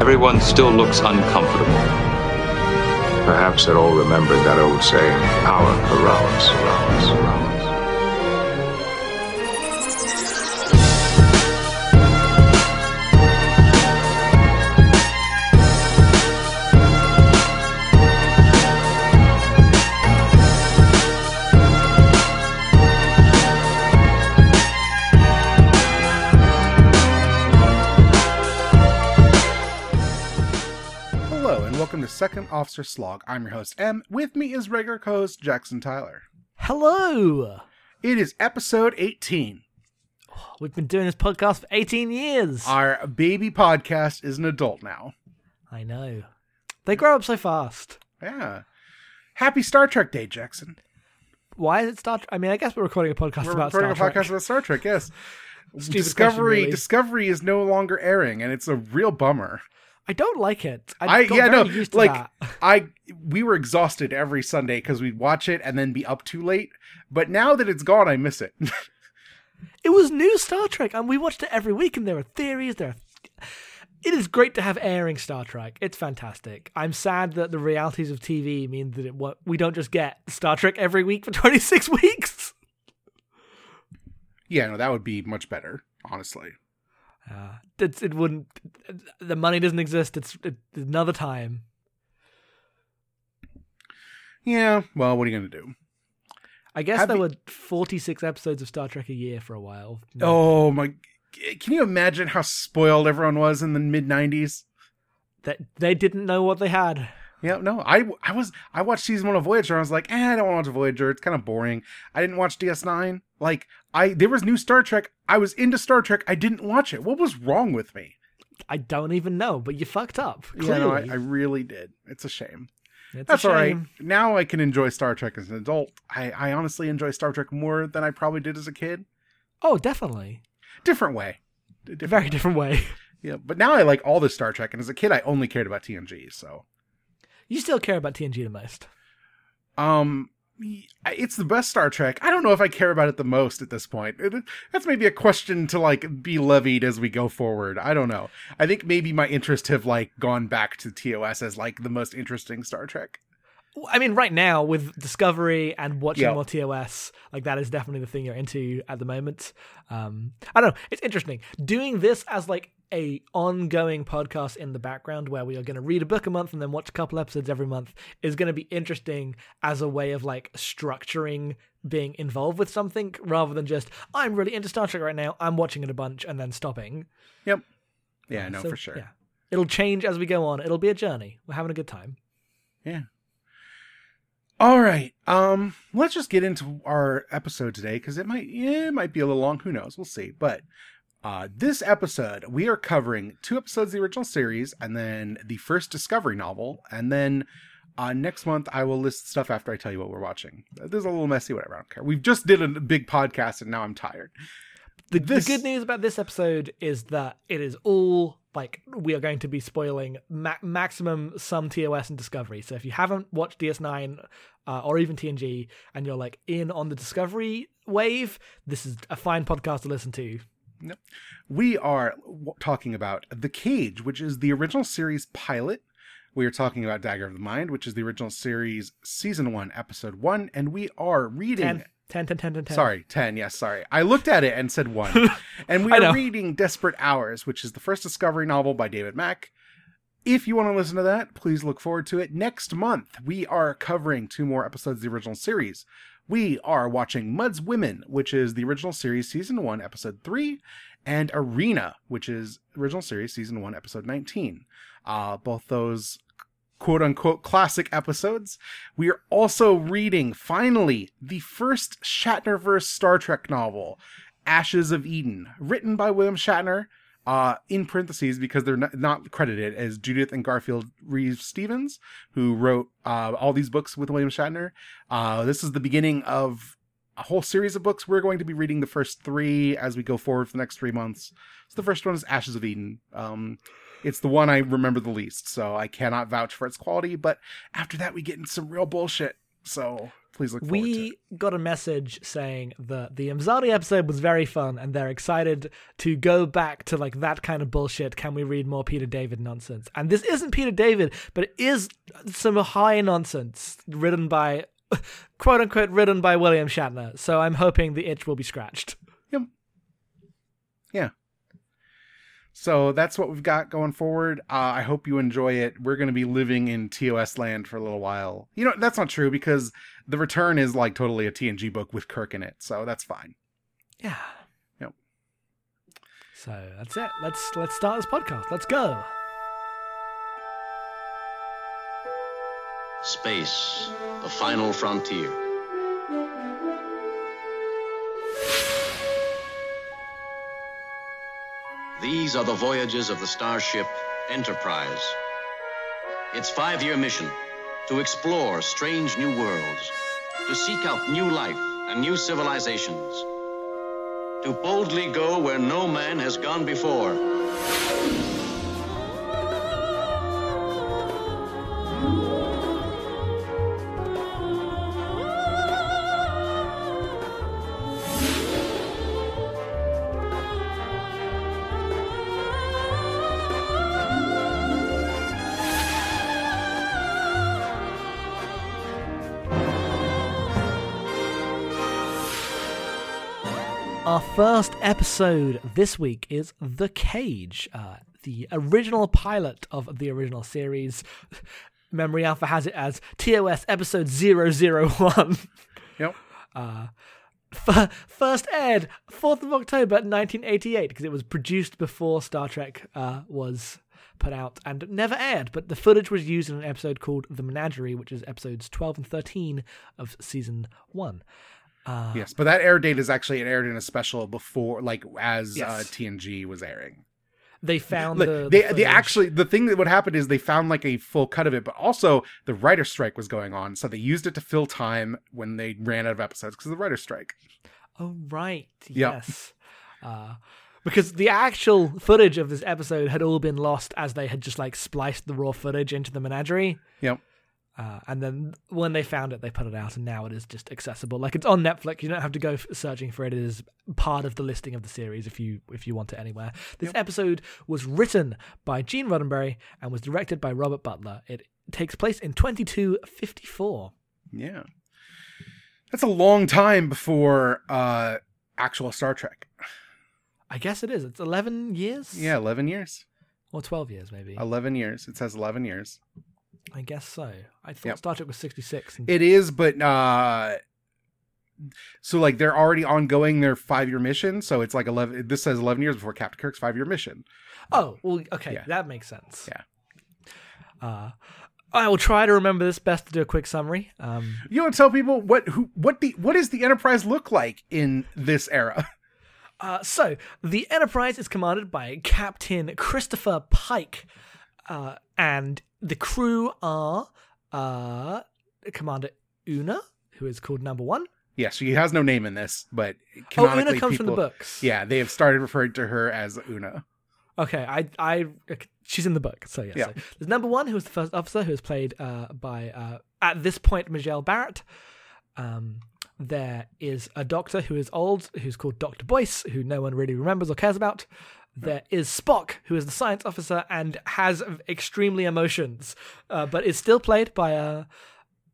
Everyone still looks uncomfortable. Perhaps they're all remembered that old saying, power corrupts. corrupts, corrupts. Second Officer Slog. I'm your host, M. With me is regular co host Jackson Tyler. Hello! It is episode 18. We've been doing this podcast for 18 years. Our baby podcast is an adult now. I know. They grow up so fast. Yeah. Happy Star Trek Day, Jackson. Why is it Star Trek? I mean, I guess we're recording a podcast We're about recording Star a Trek. podcast about Star Trek, yes. Discovery question, really. Discovery is no longer airing, and it's a real bummer. I don't like it. I, I yeah no like that. I we were exhausted every Sunday because we'd watch it and then be up too late. But now that it's gone, I miss it. It was new Star Trek, and we watched it every week, and there are theories. There are. It is great to have airing Star Trek. It's fantastic. I'm sad that the realities of TV mean that it, what we don't just get Star Trek every week for 26 weeks. yeah, no, that would be much better, honestly. Uh, it's, it wouldn't. The money doesn't exist. It's, it's another time. Yeah, well, what are you gonna do? I guess Have there you- were 46 episodes of Star Trek a year for a while. Oh my! Can you imagine how spoiled everyone was in the mid '90s? That they didn't know what they had. Yeah, no, I I was I watched season one of Voyager. I was like, eh, I don't want to watch Voyager. It's kind of boring. I didn't watch DS9. Like, I there was new Star Trek. I was into Star Trek. I didn't watch it. What was wrong with me? I don't even know, but you fucked up. Clearly. Yeah, no, I, I really did. It's a shame. It's That's a all right. Now I can enjoy Star Trek as an adult. I, I honestly enjoy Star Trek more than I probably did as a kid. Oh, definitely. Different way. Different Very different way. Yeah, but now I like all the Star Trek, and as a kid, I only cared about TNG. So, You still care about TNG the most. um, it's the best Star Trek. I don't know if I care about it the most at this point. It- That's maybe a question to like be levied as we go forward. I don't know. I think maybe my interest have like gone back to TOS as like the most interesting Star Trek. I mean, right now with Discovery and watching Yeah. more TOS, like that is definitely the thing you're into at the moment. Um, I don't know. It's interesting doing this as like a ongoing podcast in the background where we are going to read a book a month and then watch a couple episodes every month is going to be interesting as a way of like structuring being involved with something rather than just I'm really into Star Trek right now. I'm watching it a bunch and then stopping. Yep. Yeah, no, So, for sure. Yeah, it'll change as we go on. It'll be a journey. We're having a good time. Yeah. All right. Um, let's just get into our episode today because it might yeah, it might be a little long. Who knows? We'll see. But uh, this episode we are covering two episodes of the original series and then the first Discovery novel, and then uh, next month I will list stuff after I tell you what we're watching. This is a little messy. Whatever. I don't care. We've just did a big podcast and now I'm tired. The, This- the good news about this episode is that it is all like we are going to be spoiling ma- maximum some TOS and Discovery. So if you haven't watched DS9 uh, or even TNG and you're like in on the Discovery wave, this is a fine podcast to listen to. We are w- talking about The Cage, which is the original series pilot. We are talking about Dagger of the Mind, which is the original series season one, episode one, and we are reading. 10, 10, 10, 10, 10, 10. Sorry, 10. Yes, sorry. I looked at it and said one. and we are reading Desperate Hours, which is the first Discovery novel by David Mack. If you want to listen to that, please look forward to it. Next month, we are covering two more episodes of the original series. We are watching Mudd's Women, which is the original series season 1, episode 3, and Arena, which is original series season 1, episode 19. Uh, both those quote unquote classic episodes. We are also reading, finally, the first Shatnerverse Star Trek novel, Ashes of Eden, written by William Shatner, uh, in parentheses because they're not, not credited as Judith and Garfield Reeves Stevens, who wrote uh, all these books with William Shatner. Uh, this is the beginning of a whole series of books. We're going to be reading the first three as we go forward for the next three months. So the first one is Ashes of Eden. Um, it's the one I remember the least, so I cannot vouch for its quality. But after that, we get into some real bullshit. So please look forward to it. we got a message saying that the Imzadi episode was very fun and they're excited to go back to like that kind of bullshit. Can we read more Peter David nonsense? And this isn't Peter David, but it is some high nonsense written by quote unquote written by William Shatner. So I'm hoping the itch will be scratched. Yep. Yeah. So that's what we've got going forward. Uh, I hope you enjoy it. We're going to be living in TOS land for a little while. You know, that's not true because The Return is like totally a TNG book with Kirk in it. So that's fine. Yeah. Yep. So that's it. Let's let's start this podcast. Let's go. Space, the final frontier. These are the voyages of the starship Enterprise. Its five year mission to explore strange new worlds, to seek out new life and new civilizations, to boldly go where no man has gone before. First episode this week is The Cage, uh, the original pilot of the original series. Memory Alpha has it as TOS episode 001. Yep. F- first aired 4th of October 1988 because it was produced before Star Trek uh, was put out and never aired, but the footage was used in an episode called The Menagerie, which is episodes 12 and 13 of season 1. Yes. But that air date is actually, it aired in a special before, like as uh, Yes. TNG was airing. They found Like, the, the they, they actually, the thing that would happen is they found like a full cut of it, but also the writer strike was going on. So they used it to fill time when they ran out of episodes because of the writer strike. Oh right, Yeah. yes. Uh, because the actual footage of this episode had all been lost as they had just like spliced the raw footage into the menagerie. Yep. Uh, and then when they found it, they put it out, and now it is just accessible. Like it's on Netflix. You don't have to go f- searching for it. It is part of the listing of the series if you if you want it anywhere. This episode was written by Gene Roddenberry and was directed by Robert Butler. It takes place in 2254. Yeah. That's a long time before uh actual Star Trek. I guess it is. It's 11 years. Yeah, 11 years. or 12 years maybe. 11 years. It says 11 years. I guess so. I thought Yep. Star Trek was 66. And It is, but uh so like they're already ongoing their 5-year mission, so it's like 11 this says 11 years before Captain Kirk's 5-year mission. oh, well, okay, Yeah. that makes sense. Yeah. Uh, I will try to remember this best to do a quick summary. Um, You want to tell people what who what the what does the Enterprise look like in this era? uh, so, the Enterprise is commanded by Captain Christopher Pike, uh, and the crew are uh, Commander Una, who is called Number One. Yeah, she has no name in this, but Oh, Una canonically comes from the books. Yeah, they have started referring to her as Una. Okay, I, I, she's in the book. So yeah, Yeah. So there's number one, who is the first officer, who is played uh, by uh, at this point Majel Barrett. Um, there is a doctor who is old, who's called Doctor Boyce, who no one really remembers or cares about. There is Spock, who is the science officer and has extremely emotions, uh, but is still played by a.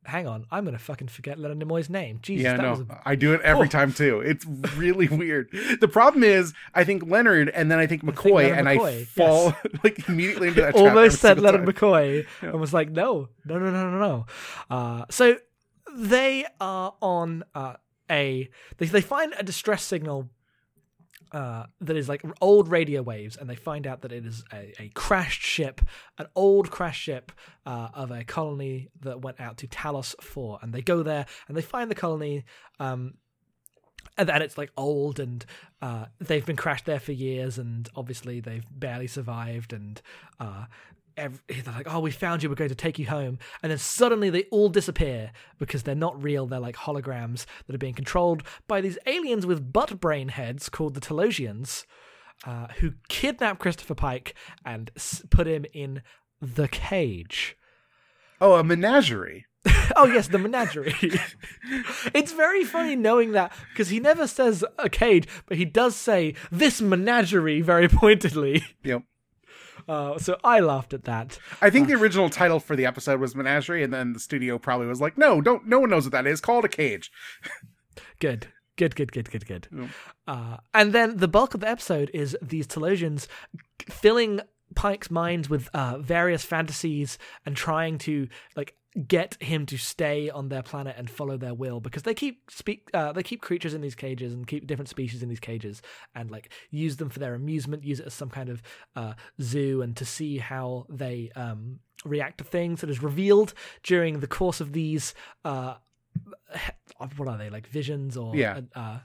Hang on, I'm gonna fucking forget Leonard Nimoy's name. Jesus, yeah, that no, was a I do it every Oh. time too. It's really weird. The problem is, I think Leonard, and then I think think McCoy, Leonard and I McCoy, fall like immediately into that. almost said Leonard time. McCoy and was like, no, no, no, no, no, no. Uh, so they are on uh, a they they find a distress signal. Uh, that is like old radio waves, and they find out that it is a, a crashed ship, an old crashed ship uh, of a colony that went out to Talos 4. And they go there and they find the colony, um, and then it's like old and uh, they've been crashed there for years and obviously they've barely survived and uh, ev they're like oh we found you we're going to take you home and then suddenly they all disappear because they're not real they're like holograms that are being controlled by these aliens with butt brain heads called the talosians uh, who kidnap christopher pike and s- put him in the cage Oh, a menagerie. oh yes, the menagerie. it's very funny knowing that because he never says a cage, but he does say this menagerie very pointedly. Yep. Uh, so I laughed at that. I think the original title for the episode was Menagerie, and then the studio probably was like, "No, don't. No one knows what that is. Call it a cage." Good. Good, good, good, good, good. Uh, and then the bulk of the episode is these Talosians filling Pike's mind with uh, various fantasies and trying to like get him to stay on their planet and follow their will because they keep speak uh, they keep creatures in these cages and keep different species in these cages and like use them for their amusement use it as some kind of uh, zoo and to see how they um, react to things it is revealed during the course of these uh, what are they like visions or Yeah. uh,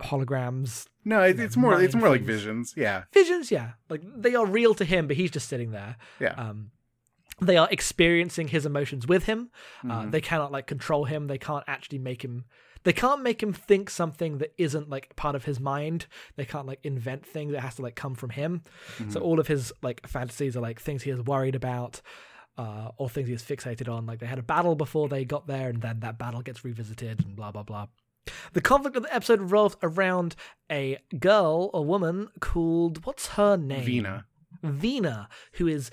holograms No, it, Yeah, it's more. It's more like visions. Yeah, visions yeah like they are real to him but he's just sitting there yeah. um they are experiencing his emotions with him. Uh, Mhm. they cannot like control him. They can't actually make him they can't make him think something that isn't like part of his mind. They can't like invent things. It has to like come from him. So all of his like fantasies are like things he is worried about uh, or things he is fixated on. Like they had a battle before they got there and then that battle gets revisited and blah blah blah. The conflict of the episode revolves around a girl or woman called what's her name? Vina. Vina, who is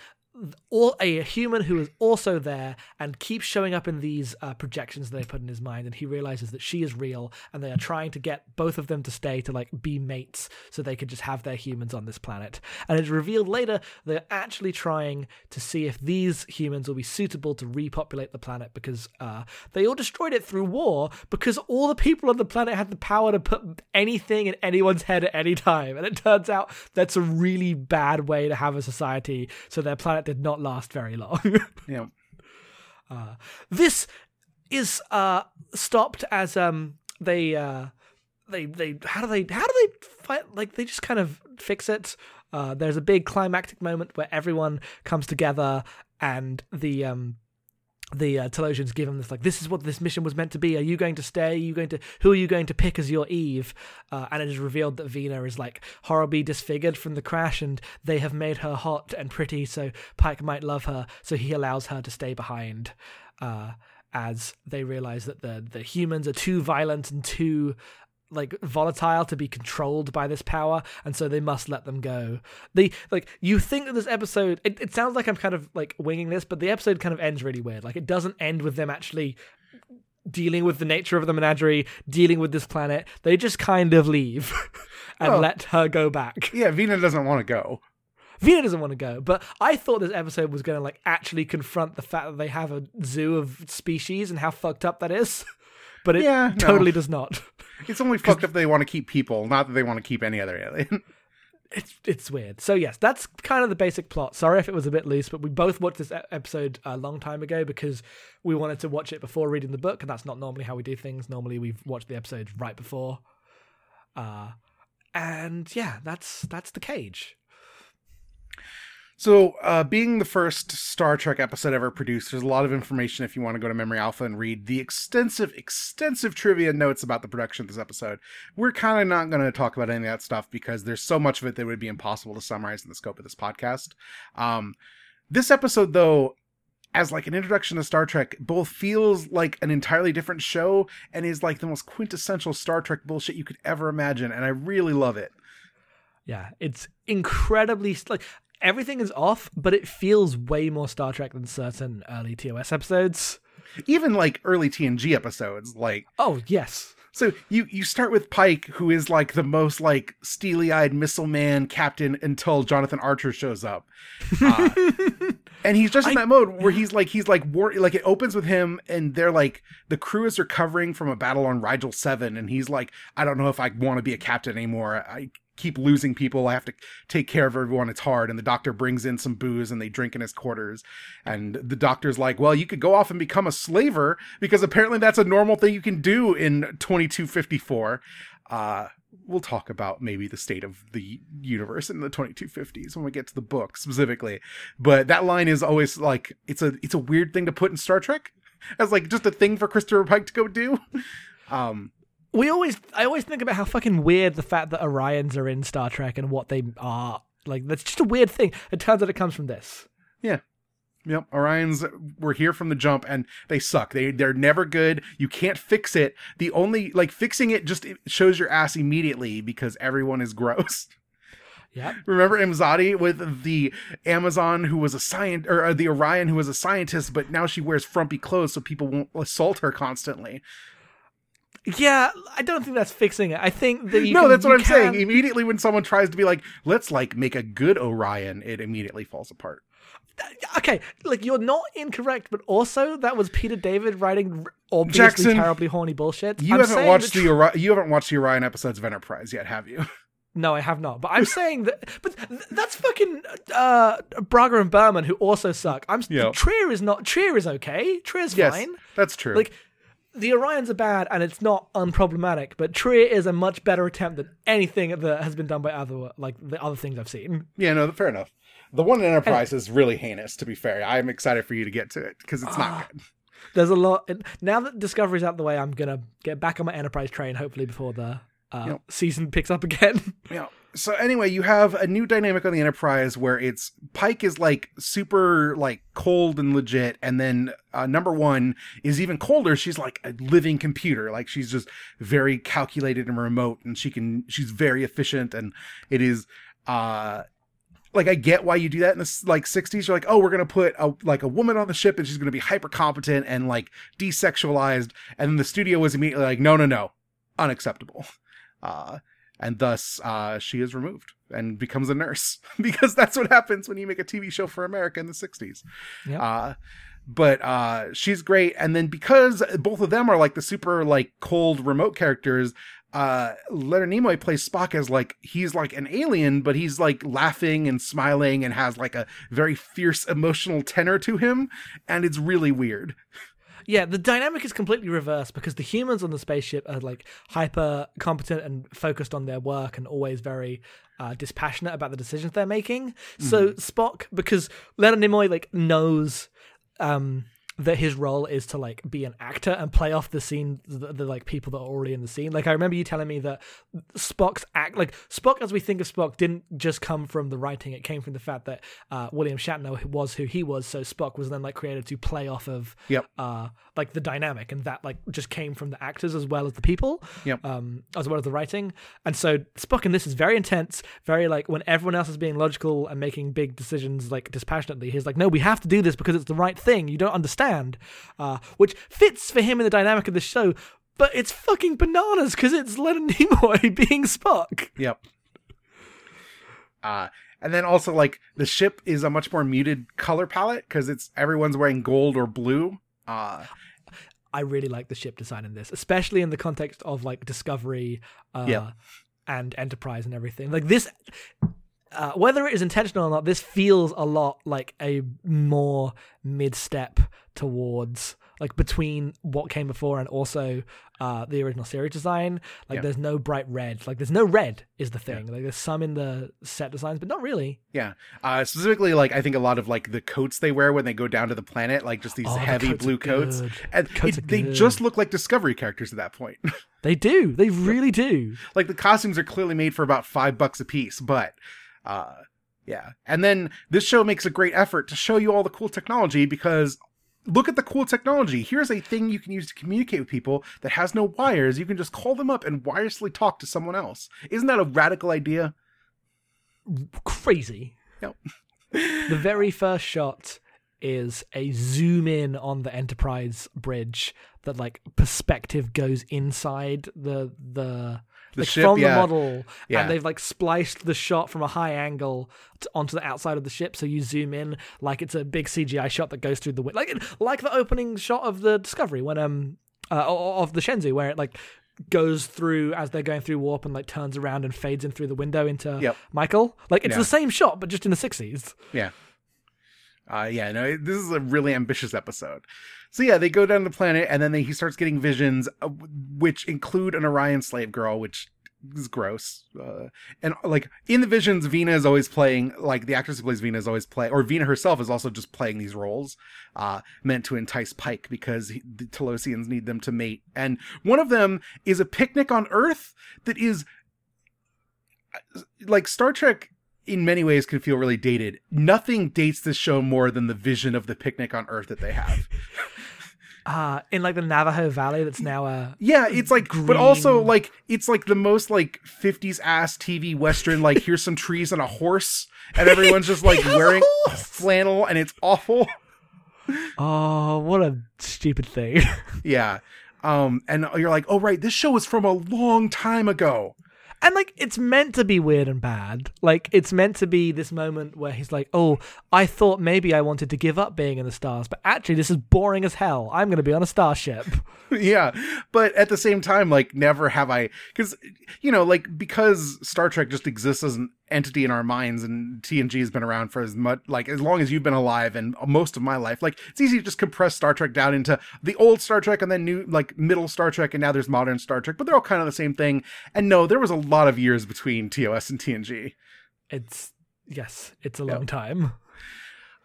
all a human who is also there and keeps showing up in these uh, projections that they put in his mind and he realizes that she is real and they are trying to get both of them to stay to like be mates so they could just have their humans on this planet. And it's revealed later they're actually trying to see if these humans will be suitable to repopulate the planet because uh, they all destroyed it through war because all the people on the planet had the power to put anything in anyone's head at any time. And it turns out that's a really bad way to have a society. So their planet did not last very long Yeah. uh, this is uh stopped as um they uh they they how do they how do they fight like they just kind of fix it uh there's a big climactic moment where everyone comes together and the um the uh, Talosians give him this like this is what this mission was meant to be. Are you going to stay? Are you going to who are you going to pick as your Eve? Uh, and it is revealed that Vina is like horribly disfigured from the crash, and they have made her hot and pretty, so Pike might love her. So he allows her to stay behind. Uh, as they realize that the the humans are too violent and too like volatile to be controlled by this power and so they must let them go they like you think that this episode it, it sounds like i'm kind of like winging this but the episode kind of ends really weird like it doesn't end with them actually dealing with the nature of the menagerie dealing with this planet they just kind of leave and Well- let her go back Yeah, Vina doesn't want to go. Vina doesn't want to go, but I thought this episode was going to like actually confront the fact that they have a zoo of species and how fucked up that is. But it Yeah, no. totally does not. It's only fucked up that they want to keep people, not that they want to keep any other alien. It's it's weird. So yes, that's kind of the basic plot. Sorry if it was a bit loose, but we both watched this episode a long time ago because we wanted to watch it before reading the book, and that's not normally how we do things. Normally, we've watched the episode right before. Uh and yeah, that's that's the cage. So, uh, being the first Star Trek episode ever produced, there's a lot of information if you want to go to Memory Alpha and read the extensive, extensive trivia notes about the production of this episode. We're kind of not going to talk about any of that stuff because there's so much of it that would be impossible to summarize in the scope of this podcast. Um, this episode, though, as like an introduction to Star Trek, both feels like an entirely different show and is like the most quintessential Star Trek bullshit you could ever imagine, and I really love it. Yeah, it's incredibly like everything is off, but it feels way more Star Trek than certain early TOS episodes. Even like early TNG episodes, like Oh yes, So you you start with Pike, who is like the most like steely eyed missile man captain until Jonathan Archer shows up, Uh, and he's just in I- that mode where he's like he's like war like it opens with him and they're like the crew is recovering from a battle on Rigel Seven, and he's like I don't know if I want to be a captain anymore. I keep losing people. I have to take care of everyone. It's hard. And the doctor brings in some booze and they drink in his quarters. And the doctor's like, well, you could go off and become a slaver because apparently that's a normal thing you can do in 2254. Uh, we'll talk about maybe the state of the universe in the 2250s when we get to the book specifically. But that line is always like, it's a, it's a weird thing to put in Star Trek as like just a thing for Christopher Pike to go do. Um, we always I always think about how fucking weird the fact that Orions are in Star Trek and what they are. Like that's just a weird thing. It turns out it comes from this. Yeah. Yep, Orions were here from the jump, and they suck. They they're never good. You can't fix it. The only like fixing it just shows your ass immediately because everyone is gross. Yeah. Remember Imzadi with the Amazon who was a scientist, or uh, the Orion who was a scientist, but now she wears frumpy clothes so people won't assault her constantly. Yeah, I don't think that's fixing it. I think that you no, can- that's what I'm saying. Immediately when someone tries to be like, let's like make a good Orion, it immediately falls apart. Okay, like you're not incorrect, but also that was Peter David writing obviously Jackson, terribly horny bullshit. You I'm haven't watched the Ori- you haven't watched the Orion episodes of Enterprise yet, have you? No, I have not. But I'm saying that. But th- that's fucking uh, Braga and Berman who also suck. I'm Yeah. Trier is not. Trier is okay. Trier's yes, fine. that's true. Like the Orions are bad, and it's not unproblematic. But Trier is a much better attempt than anything that has been done by other like the other things I've seen. yeah, no, fair enough. The one in Enterprise is really heinous. To be fair, I'm excited for you to get to it because it's not good. There's a lot. Now that Discovery's out the way, I'm gonna get back on my Enterprise train. Hopefully before the uh, Yep. season picks up again. Yeah. So anyway, you have a new dynamic on the Enterprise where it's Pike is like super like cold and legit, and then uh, number one is even colder. She's like a living computer. Like she's just very calculated and remote, and she can she's very efficient, and it is uh like I get why you do that in the like 60s. You're like, oh, we're gonna put a like a woman on the ship, and she's gonna be hyper competent and like desexualized, and then the studio was immediately like, no, no, no, unacceptable. Uh, and thus uh, she is removed and becomes a nurse because that's what happens when you make a TV show for America in the 60s. Yep. Uh, but uh, she's great, and then because both of them are like the super like cold remote characters, uh, Leonard Nimoy plays Spock as like he's like an alien, but he's like laughing and smiling and has like a very fierce emotional tenor to him, and it's really weird. Yeah, the dynamic is completely reversed because the humans on the spaceship are like hyper competent and focused on their work and always very uh, dispassionate about the decisions they're making. So Spock, because Leonard Nimoy like knows um, that his role is to like be an actor and play off the scene, the, the like people that are already in the scene. Like I remember you telling me that Spock's act, like Spock as we think of Spock, didn't just come from the writing; it came from the fact that uh, William Shatner was who he was. So Spock was then like created to play off of Yep. uh like the dynamic and that like just came from the actors as well as the people Yep. um as well as the writing and so spock in this is very intense very like when everyone else is being logical and making big decisions like dispassionately he's like no we have to do this because it's the right thing you don't understand uh which fits for him in the dynamic of the show but it's fucking bananas because it's Leonard Nimoy being Spock. Yep. Uh, and then also like the ship is a much more muted color palette because it's everyone's wearing gold or blue. Uh, I really like the ship design in this, especially in the context of like Discovery uh, Yeah. and Enterprise and everything. Like this, uh, whether it is intentional or not, this feels a lot like a more mid step towards like between what came before and also uh, the original series design. Like Yeah. there's no bright red. Like there's no red is the thing. Like there's some in the set designs, but not really. yeah. Uh, specifically, like I think a lot of like the coats they wear when they go down to the planet, like just these Oh, the heavy coats blue coats, and Coats it- they just look like Discovery characters at that point. They do. They really do. like the costumes are clearly made for about five bucks a piece, but uh yeah. And then this show makes a great effort to show you all the cool technology because look at the cool technology. Here's a thing you can use to communicate with people that has no wires. You can just call them up and wirelessly talk to someone else. Isn't that a radical idea? crazy. Yep. the very first shot is a zoom in on the Enterprise bridge that like perspective goes inside the the, The like ship, from yeah. the model Yeah. and they've like spliced the shot from a high angle to, onto the outside of the ship so you zoom in like it's a big CGI shot that goes through the window like like the opening shot of the Discovery when um uh, of the Shenzhou where it like goes through as they're going through warp and like turns around and fades in through the window into Yep. Michael. Like it's Yeah. the same shot, but just in the sixties. Yeah. Uh, yeah, no, this is a really ambitious episode. So yeah, they go down to the planet, and then they, he starts getting visions, uh, which include an Orion slave girl, which is gross. Uh, and like in the visions, Vina is always playing, like the actress who plays Vina is always play, or Vina herself is also just playing these roles, uh, meant to entice Pike because he, the Talosians need them to mate. And one of them is a picnic on Earth that is uh, like Star Trek in many ways can feel really dated. Nothing dates this show more than the vision of the picnic on Earth that they have. Uh, in like the Navajo Valley, that's now a Yeah, it's like, green... but also like, it's like the most like 50s ass TV Western, like, here's some trees and a horse, and everyone's just like wearing flannel, and it's awful. oh, what a stupid thing. Yeah. Um, and you're like, oh, right, this show was from a long time ago. And like it's meant to be weird and bad. Like it's meant to be this moment where he's like, "Oh, I thought maybe I wanted to give up being in the stars, but actually this is boring as hell. I'm going to be on a starship." yeah but at the same time like never have i because you know like because star trek just exists as an entity in our minds and tng has been around for as much like as long as you've been alive and most of my life like it's easy to just compress star trek down into the old star trek and then new like middle star trek and now there's modern star trek but they're all kind of the same thing and no there was a lot of years between tos and tng It's yes, it's a long time.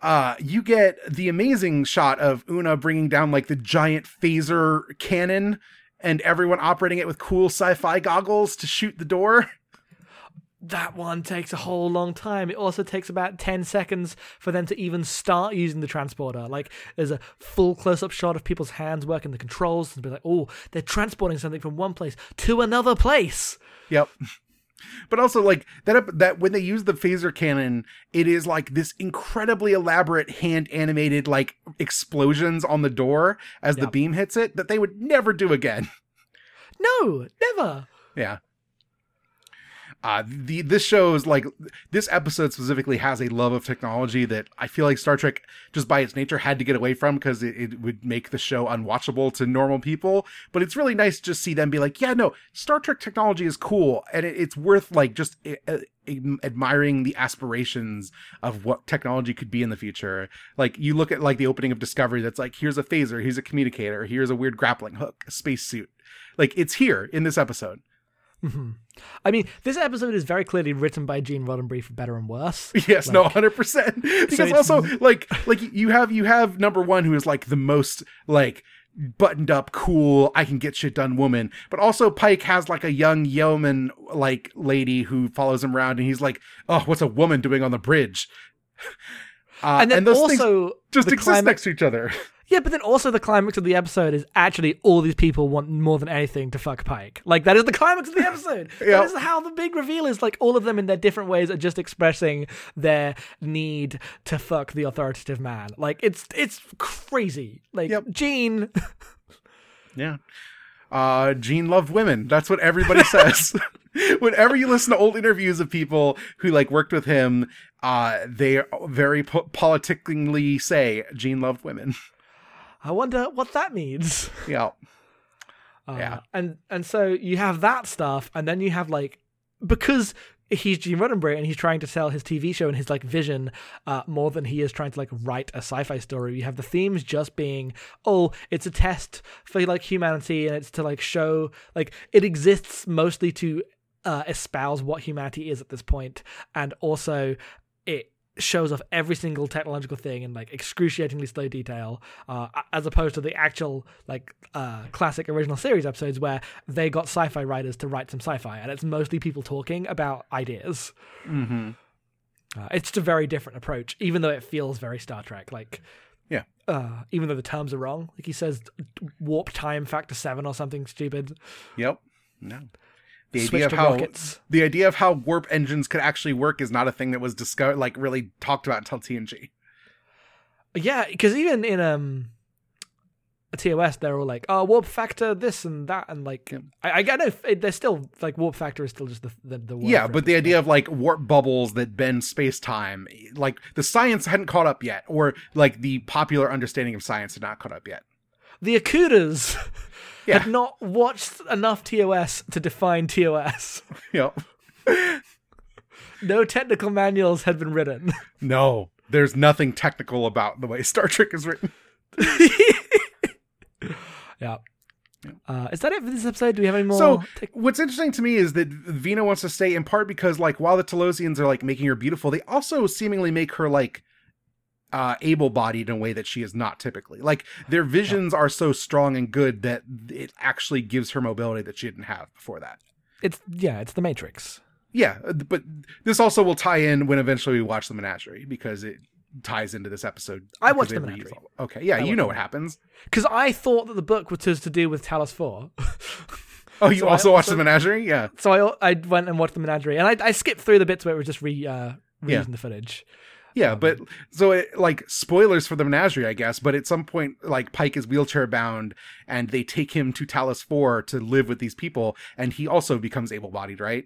uh, you get the amazing shot of Una bringing down like the giant phaser cannon and everyone operating it with cool sci-fi goggles to shoot the door. That one takes a whole long time. It also takes about 10 seconds for them to even start using the transporter. Like, there's a full close up shot of people's hands working the controls and be like, oh, they're transporting something from one place to another place. Yep. But also like that that when they use the phaser cannon, it is like this incredibly elaborate hand animated like explosions on the door as the beam hits it that they would never do again. No, never. Yeah. Uh, the this shows like this episode specifically has a love of technology that I feel like Star Trek just by its nature had to get away from because it, it would make the show unwatchable to normal people. But it's really nice to just see them be like, yeah, no, Star Trek technology is cool and it, it's worth like just uh, admiring the aspirations of what technology could be in the future. Like you look at like the opening of Discovery, that's like here's a phaser, here's a communicator, here's a weird grappling hook, a spacesuit. Like it's here in this episode. I mean, this episode is very clearly written by Gene Roddenberry for better and worse. Yes, no, hundred percent. Because it's- also, like, like you have you have number one who is like the most like buttoned up, cool, I can get shit done woman. But also, Pike has like a young yeoman like lady who follows him around, and he's like, "Oh, what's a woman doing on the bridge?" Uh, And then those things also just exist climax- next to each other. Yeah, but then also the climax of the episode is actually all these people want more than anything to fuck Pike. Like that is the climax of the episode. Yeah. That is how the big reveal is. Like all of them in their different ways are just expressing their need to fuck the authoritative man. Like it's it's crazy. Like Yep. Gene. Yeah. Uh, Gene loved women. That's what everybody says. Whenever you listen to old interviews of people who like worked with him, uh, they very po- politically say Gene loved women. I wonder what that means. yeah. Uh, Yeah. And and so you have that stuff, and then you have like because he's Gene Roddenberry and he's trying to sell his TV show and his like vision uh, more than he is trying to like write a sci-fi story. You have the themes just being, oh, it's a test for like humanity and it's to like show like it exists mostly to uh, espouse what humanity is at this point, and also it shows off every single technological thing in like excruciatingly slow detail uh, as opposed to the actual like uh, classic original series episodes where they got sci-fi writers to write some sci-fi and it's mostly people talking about ideas Mm-hmm. uh, it's just a very different approach even though it feels very star trek like Yeah. uh, even though the terms are wrong like he says warp time factor 7 or something stupid Yep. No. The idea of how rockets. the idea of how warp engines could actually work is not a thing that was discovered, like really talked about until TNG. Yeah, because even in um a TOS, they're all like, "Oh, warp factor this and that," and like, I, I know they're still like warp factor is still just the the, the word Yeah, but the idea of like warp bubbles that bend space time, like the science hadn't caught up yet, or like the popular understanding of science had not caught up yet. the Okudas Yeah. had not watched enough TOS to define TOS. Yep. No technical manuals had been written. No, there's nothing technical about the way Star Trek is written. yeah. Uh, is that it for this episode? Do we have any more? So what's interesting to me is that Vina wants to stay in part because like while the Talosians are like making her beautiful, they also seemingly make her like uh able-bodied in a way that she is not typically. Like their visions are so strong and good that it actually gives her mobility that she didn't have before that. it's yeah, it's the Matrix. yeah, but this also will tie in when eventually we watch the menagerie because it ties into this episode. I watched the Menagerie. all- Okay, yeah, you know what happens. Because I thought that the book was to do with Talos Four. Oh, you So I also watched the menagerie? Yeah. So I I went and watched the menagerie, and I, I skipped through the bits where it was just re uh, Yeah. reusing the footage. Yeah, but so it, like spoilers for the menagerie, I guess. But at some point, like Pike is wheelchair bound, and they take him to Talos Four to live with these people, and he also becomes able bodied, right?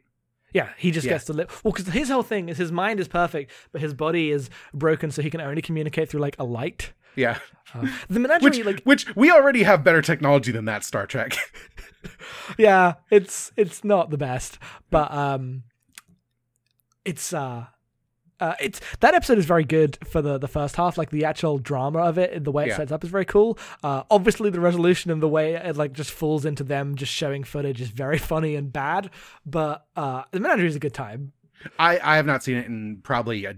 Yeah, he just Yeah. gets to live. Well, because his whole thing is his mind is perfect, but his body is broken, so he can only communicate through like a light. Yeah, The menagerie, which like, which we already have better technology than that Star Trek. yeah, it's it's not the best, but um, it's uh. Uh, it's that episode is very good for the the first half, like the actual drama of it, the way it Yeah. sets up is very cool. Uh, obviously, the resolution and the way it like just falls into them just showing footage is very funny and bad. But uh, the menagerie is a good time. I I have not seen it in probably a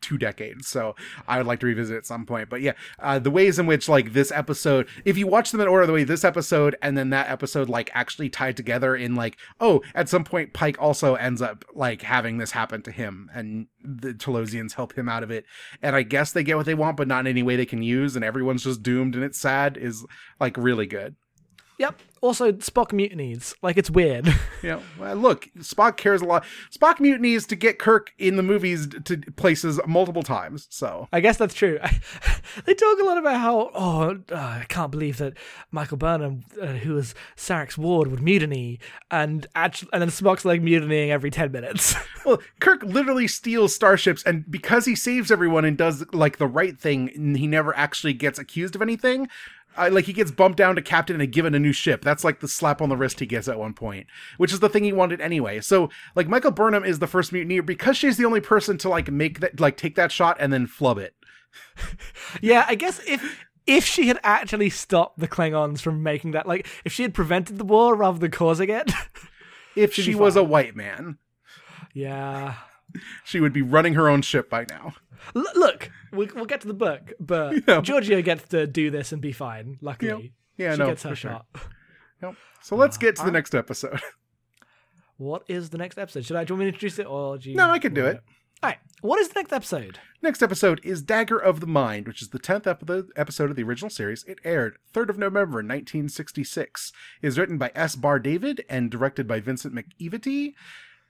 two decades, so I would like to revisit at some point. But yeah, uh, the ways in which like this episode, if you watch them in order, the way this episode and then that episode like actually tied together in like, oh, at some point Pike also ends up like having this happen to him, and the Talosians help him out of it, and I guess they get what they want, but not in any way they can use, and everyone's just doomed, and it's sad. Is like really good. Yep. Also, Spock mutinies. Like it's weird. Yeah. Well, look, Spock cares a lot. Spock mutinies to get Kirk in the movies to places multiple times. So I guess that's true. they talk a lot about how, oh, uh, I can't believe that Michael Burnham, uh, who was Sarek's ward, would mutiny, and actually, and then Spock's like mutinying every ten minutes. Well, Kirk literally steals starships, and because he saves everyone and does like the right thing, he never actually gets accused of anything. Uh, like he gets bumped down to captain and given a new ship. That's like the slap on the wrist he gets at one point, which is the thing he wanted anyway. So like Michael Burnham is the first mutineer because she's the only person to like make that like take that shot and then flub it. yeah, I guess if if she had actually stopped the Klingons from making that, like if she had prevented the war rather than causing it, If she was a white man, yeah. she would be running her own ship by now. L- look, we'll, we'll get to the book, but Yeah. Georgiou gets to do this and be fine. Luckily, Yeah, she no, gets her for sure. shot. Yep. So let's get to the uh-huh. next episode. What is the next episode? Should I do you want me to introduce it or do you? No, I can do it. All right. What is the next episode? Next episode is Dagger of the Mind, which is the 10th epi- episode of the original series. It aired 3rd of November 1966. It is written by S. Bar David and directed by Vincent McEveety.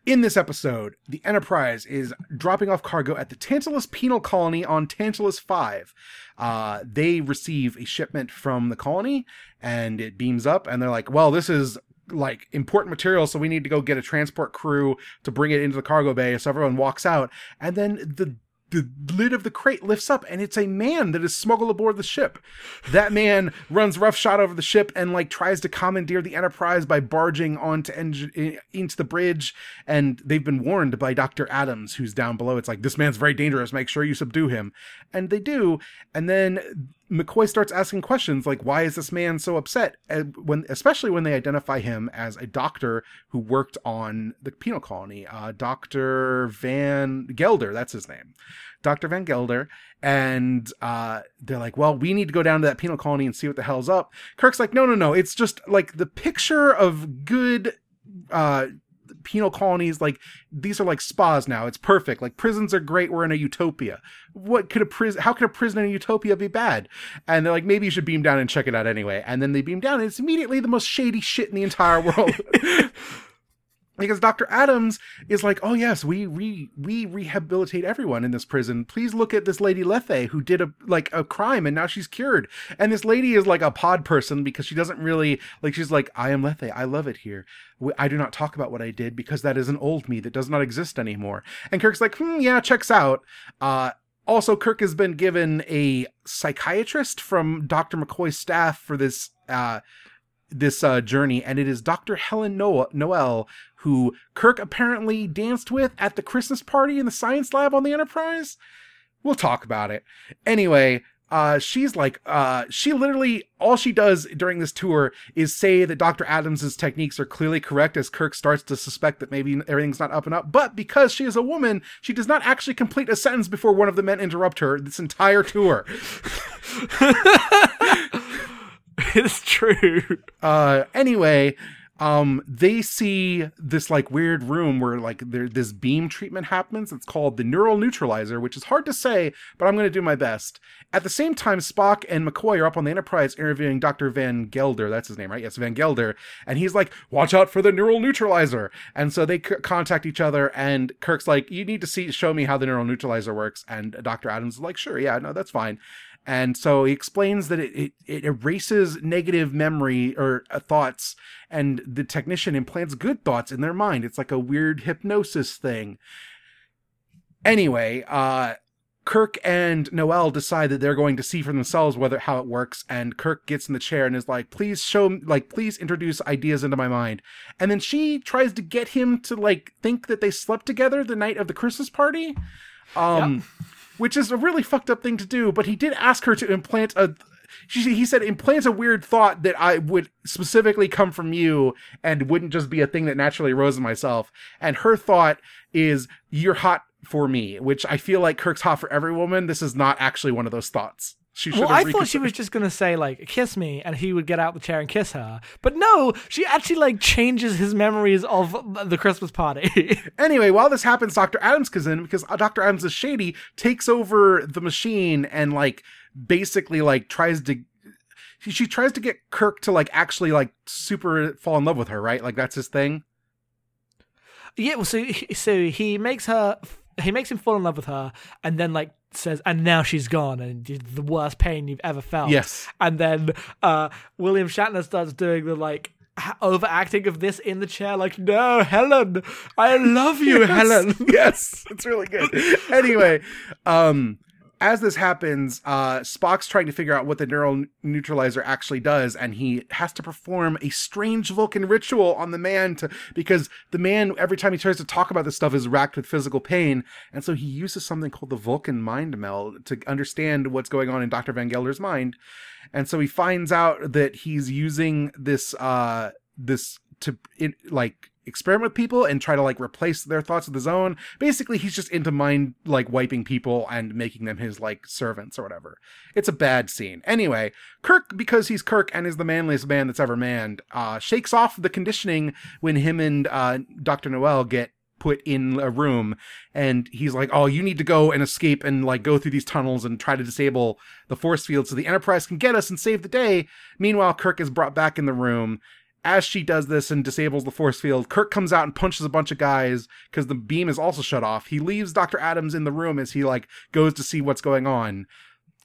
In this episode, the Enterprise is dropping off cargo at the Tantalus Penal Colony on Tantalus 5. Uh, they receive a shipment from the colony and it beams up, and they're like, well, this is like important material, so we need to go get a transport crew to bring it into the cargo bay. So everyone walks out, and then the the lid of the crate lifts up and it's a man that is smuggled aboard the ship. That man runs roughshod over the ship and like tries to commandeer the Enterprise by barging onto engine into the bridge. And they've been warned by Dr. Adams, who's down below. It's like, this man's very dangerous. Make sure you subdue him. And they do. And then McCoy starts asking questions like, why is this man so upset? And when, especially when they identify him as a doctor who worked on the penal colony, uh, Dr. Van Gelder, that's his name. Dr. Van Gelder, and uh, they're like, "Well, we need to go down to that penal colony and see what the hell's up." Kirk's like, "No, no, no! It's just like the picture of good uh, penal colonies. Like these are like spas now. It's perfect. Like prisons are great. We're in a utopia. What could a prison? How could a prison in a utopia be bad?" And they're like, "Maybe you should beam down and check it out anyway." And then they beam down, and it's immediately the most shady shit in the entire world. because Dr. Adams is like, oh yes, we we we rehabilitate everyone in this prison. Please look at this lady Lethe who did a like a crime and now she's cured. And this lady is like a pod person because she doesn't really like. She's like, I am Lethe. I love it here. I do not talk about what I did because that is an old me that does not exist anymore. And Kirk's like, hmm, yeah, checks out. Uh, also, Kirk has been given a psychiatrist from Dr. McCoy's staff for this uh, this uh, journey, and it is Dr. Helen Noel, Noel, who Kirk apparently danced with at the Christmas party in the science lab on the Enterprise. We'll talk about it. Anyway, uh, she's like, uh, she literally, all she does during this tour is say that Dr. Adams's techniques are clearly correct as Kirk starts to suspect that maybe everything's not up and up. But because she is a woman, she does not actually complete a sentence before one of the men interrupt her this entire tour. it's true. Uh, anyway, um they see this like weird room where like there this beam treatment happens. It's called the neural neutralizer which is hard to say but i'm going to do my best. At the same time spock and mccoy are up on the enterprise interviewing dr van gelder. That's his name right? Yes van gelder. And he's like watch out for the neural neutralizer. And so they c- contact each other and kirk's like you need to see show me how the neural neutralizer works. And dr adams is like sure yeah no that's fine and so he explains that it, it, it erases negative memory or uh, thoughts, and the technician implants good thoughts in their mind. It's like a weird hypnosis thing. Anyway, uh, Kirk and Noel decide that they're going to see for themselves whether how it works, and Kirk gets in the chair and is like, "Please show, like, please introduce ideas into my mind." And then she tries to get him to like think that they slept together the night of the Christmas party. Um, Yep. Which is a really fucked up thing to do. But he did ask her to implant a. She, he said implant a weird thought that I would specifically come from you and wouldn't just be a thing that naturally arose in myself. And her thought is you're hot for me, which I feel like Kirk's hot for every woman. This is not actually one of those thoughts. She Well, I thought she was just gonna say like "kiss me," and he would get out the chair and kiss her. But no, she actually like changes his memories of the Christmas party. Anyway, while this happens, Dr. Adams comes in because uh, Dr. Adams is shady, takes over the machine and like basically like tries to she, she tries to get Kirk to like actually like super fall in love with her, right? Like that's his thing. yeah, well, so so he makes her he makes him fall in love with her, and then like says, "And now she's gone, and the worst pain you've ever felt." Yes. and then uh, William Shatner starts doing the like overacting of this in the chair, like, "No, Helen, I love you, Helen." yes, it's really good. anyway, um, as this happens, uh, Spock's trying to figure out what the neural neutralizer actually does, and he has to perform a strange Vulcan ritual on the man to because the man every time he tries to talk about this stuff is racked with physical pain, and so he uses something called the Vulcan mind meld to understand what's going on in Doctor Van Gelder's mind, and so he finds out that he's using this uh this to it, like experiment with people and try to like replace their thoughts with his own. Basically, he's just into mind like wiping people and making them his like servants or whatever. It's a bad scene. Anyway, Kirk, because he's Kirk and is the manliest man that's ever manned, uh, shakes off the conditioning when him and uh, Dr. Noel get put in a room and he's like oh you need to go and escape and like go through these tunnels and try to disable the force field so the enterprise can get us and save the day meanwhile kirk is brought back in the room as she does this and disables the force field, Kirk comes out and punches a bunch of guys because the beam is also shut off. He leaves Dr. Adams in the room as he like goes to see what's going on.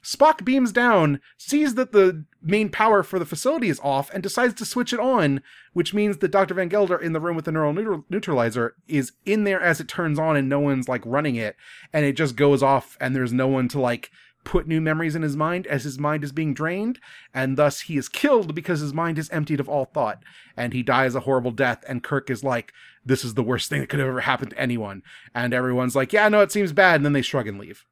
Spock beams down, sees that the main power for the facility is off, and decides to switch it on, which means that Dr. Van Gelder in the room with the neural neutral- neutralizer is in there as it turns on and no one's like running it, and it just goes off and there's no one to like put new memories in his mind as his mind is being drained, and thus he is killed because his mind is emptied of all thought, and he dies a horrible death. And Kirk is like, "This is the worst thing that could have ever happened to anyone," and everyone's like, "Yeah, no, it seems bad," and then they shrug and leave.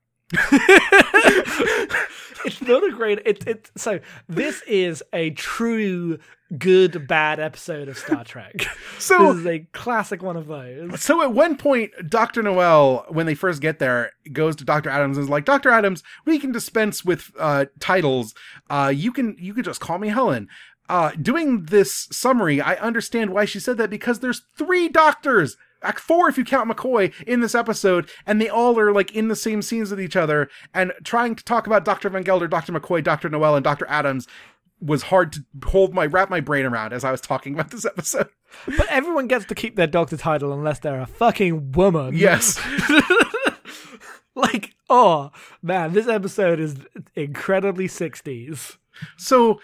It's not a great it, it so this is a true good bad episode of star trek So- this is a classic one of those So at one point, Dr. Noel, when they first get there, goes to Dr. Adams and is like, Dr. Adams, we can dispense with uh, titles. Uh, you can you can just call me Helen. Uh, doing this summary, I understand why she said that because there's three doctors, like four if you count McCoy, in this episode, and they all are like in the same scenes with each other and trying to talk about Dr. Van Gelder, Dr. McCoy, Dr. Noel, and Dr. Adams was hard to hold my wrap my brain around as I was talking about this episode. but everyone gets to keep their doctor title unless they're a fucking woman Yes. like oh man this episode is incredibly 60s So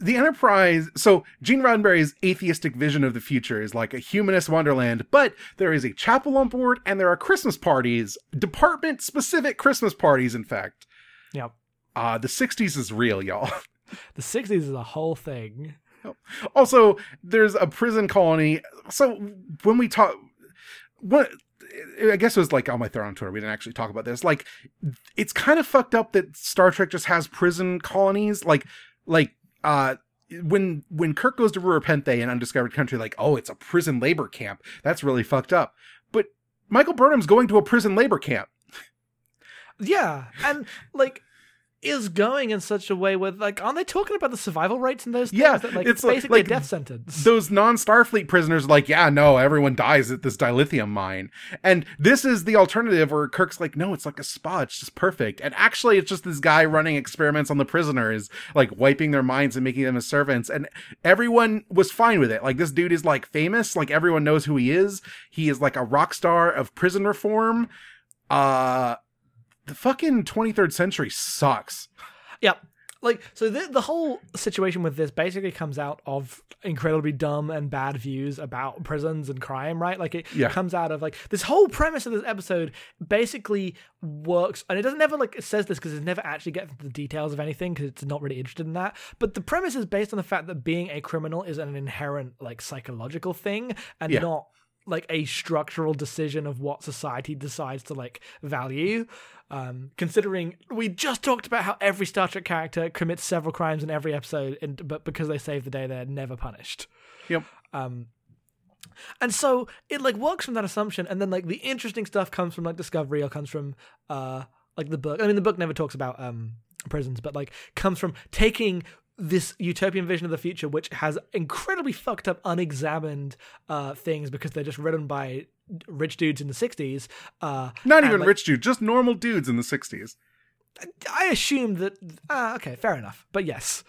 the Enterprise, so Gene Roddenberry's atheistic vision of the future is like a humanist wonderland, but there is a chapel on board and there are Christmas parties, department specific Christmas parties, in fact. yep Uh, the 60s is real, y'all. the 60s is a whole thing Also, there's a prison colony. So when we talk, what I guess it was like on my third on Twitter. We didn't actually talk about this. Like, it's kind of fucked up that Star Trek just has prison colonies. Like, like uh, when when Kirk goes to Rura Penthe in Undiscovered Country, like, oh, it's a prison labor camp. That's really fucked up. But Michael Burnham's going to a prison labor camp. Yeah, and like is going in such a way where like aren't they talking about the survival rates in those things? Yeah, that, like it's basically like a death sentence. those non-starfleet prisoners are like yeah no everyone dies at this dilithium mine. And this is the alternative where kirk's like no it's like a spa it's just perfect. And actually it's just this guy running experiments on the prisoners like wiping their minds and making them his servants. And everyone was fine with it. Like this dude is like famous. Like everyone knows who he is. He is like a rock star of prison reform. Uh the fucking 23rd century sucks Yep. Like so, the the whole situation with this basically comes out of incredibly dumb and bad views about prisons and crime, right? Like it Yeah. comes out of like this whole premise of this episode basically works, and it doesn't ever like it says this because it never actually gets into the details of anything because it's not really interested in that. But the premise is based on the fact that being a criminal is an inherent like psychological thing and Yeah. not like a structural decision of what society decides to like value. Um, considering we just talked about how every Star Trek character commits several crimes in every episode, and but because they save the day, they're never punished. yep Um, and so it like works from that assumption, and then like the interesting stuff comes from like Discovery or comes from uh like the book. I mean, the book never talks about um prisons, but like comes from taking this utopian vision of the future, which has incredibly fucked up, unexamined uh things because they're just written by rich dudes in the '60s. Uh, not even like, rich dude just normal dudes in the 60s I assume that. Ah, okay, fair enough. But yes,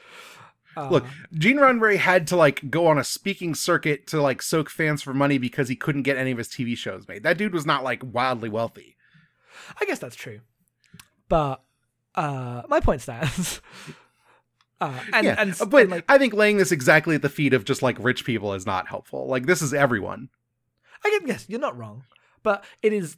uh, Look, Gene Roddenberry had to like go on a speaking circuit to like soak fans for money because he couldn't get any of his TV shows made. That dude was not like wildly wealthy. I guess that's true. But uh, my point stands. Uh, and, yeah, and, but and, like I think laying this exactly at the feet of just like rich people is not helpful. Like this is everyone. I guess you're not wrong, but it is.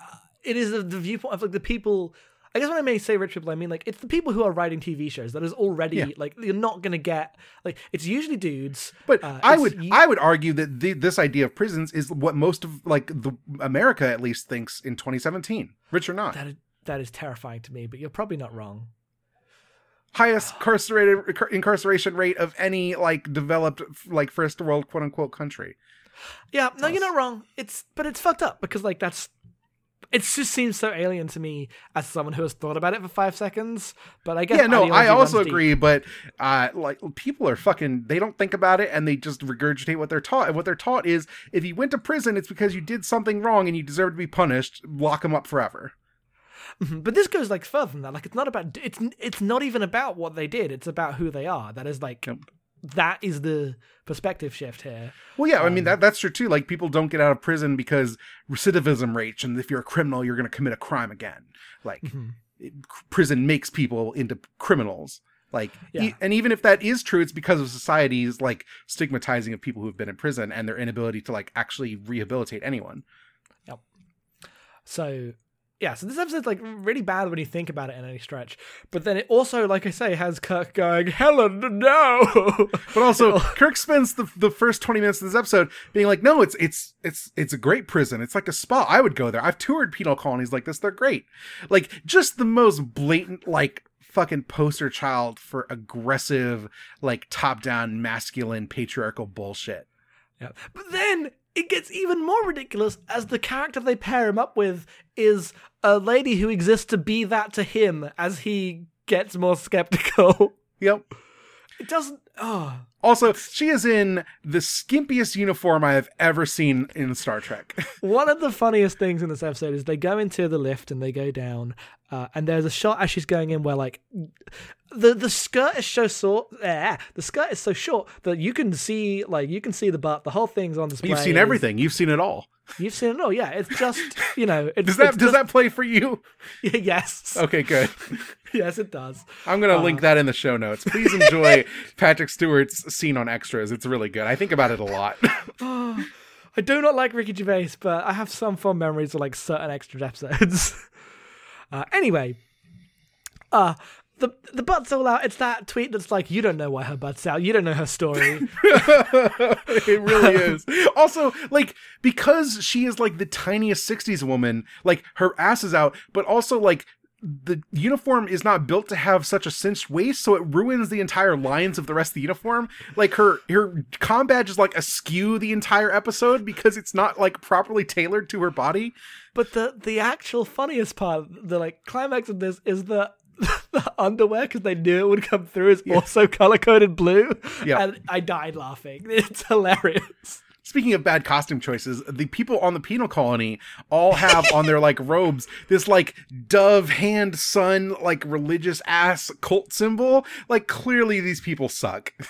Uh, it is the, the viewpoint of like the people. I guess when I may say rich people, I mean like it's the people who are writing TV shows that is already Yeah. like you're not gonna get like it's usually dudes. But uh, I would I would argue that the, this idea of prisons is what most of like the America at least thinks in 2017, rich or not. that is, that is terrifying to me, but you're probably not wrong. Highest incarcerated incarceration rate of any like developed like first world quote unquote country. Yeah, no, you're not wrong. It's but it's fucked up because like that's it just seems so alien to me as someone who has thought about it for five seconds. But I guess yeah, no, I also runs deep. agree, but uh, like people are fucking. They don't think about it, and they just regurgitate what they're taught. And what they're taught is, if you went to prison, it's because you did something wrong and you deserve to be punished. Lock them up forever. But this goes like further than that. Like it's not about it's it's not even about what they did. It's about who they are. That is like Yep. that is the perspective shift here. Well, yeah, I Um, mean that that's true too. Like people don't get out of prison because recidivism rates, and if you're a criminal, you're going to commit a crime again. Like Mhm. it- prison makes people into criminals. Like, Yeah. e- and even if that is true, it's because of society's like stigmatizing of people who've been in prison and their inability to like actually rehabilitate anyone. Yep. So yeah, so this episode's like really bad when you think about it in any stretch. But then it also, like I say, has Kirk going, Helen, no. But also, Kirk spends the the first twenty minutes of this episode being like, "No, it's it's it's it's a great prison. It's like a spa. I would go there. I've toured penal colonies like this. They're great. Like just the most blatant like." fucking poster child for aggressive like top down masculine patriarchal bullshit Yeah. But then it gets even more ridiculous as the character they pair him up with is a lady who exists to be that to him as he gets more skeptical. yep It doesn't. Oh. also she is in the skimpiest uniform i have ever seen in star trek One of the funniest things in this episode is they go into the lift and they go down, uh, and there's a shot as she's going in where like the the skirt is so short. Eh, the skirt is so short that you can see like you can see the butt. The whole thing's on display. you've seen everything you've seen it all You've seen it all. Yeah, it's just you know. It's, does that does just- that play for you yes. okay good Yes, it does. I'm gonna link that in the show notes. Please enjoy Patrick Stewart's scene on extras. It's really good. I think about it a lot. I do not like Ricky Gervais, but I have some fond memories of like certain extra episodes. uh, anyway, uh the the butt's all out. It's that tweet that's like, you don't know why her butt's out. You don't know her story. it really is. Also, like because she is like the tiniest '60s woman, like her ass is out, but also like the uniform is not built to have such a cinched waist, so it ruins the entire lines of the rest of the uniform. Like her her com badge is like askew the entire episode because it's not like properly tailored to her body. but the the actual funniest part, the like climax of this, is that the underwear because they knew it would come through is also color coded blue. Yeah. and I died laughing. It's hilarious. Speaking of bad costume choices, the people on the penal colony all have on their like robes this like dove hand sun like religious ass cult symbol. Like clearly these people suck.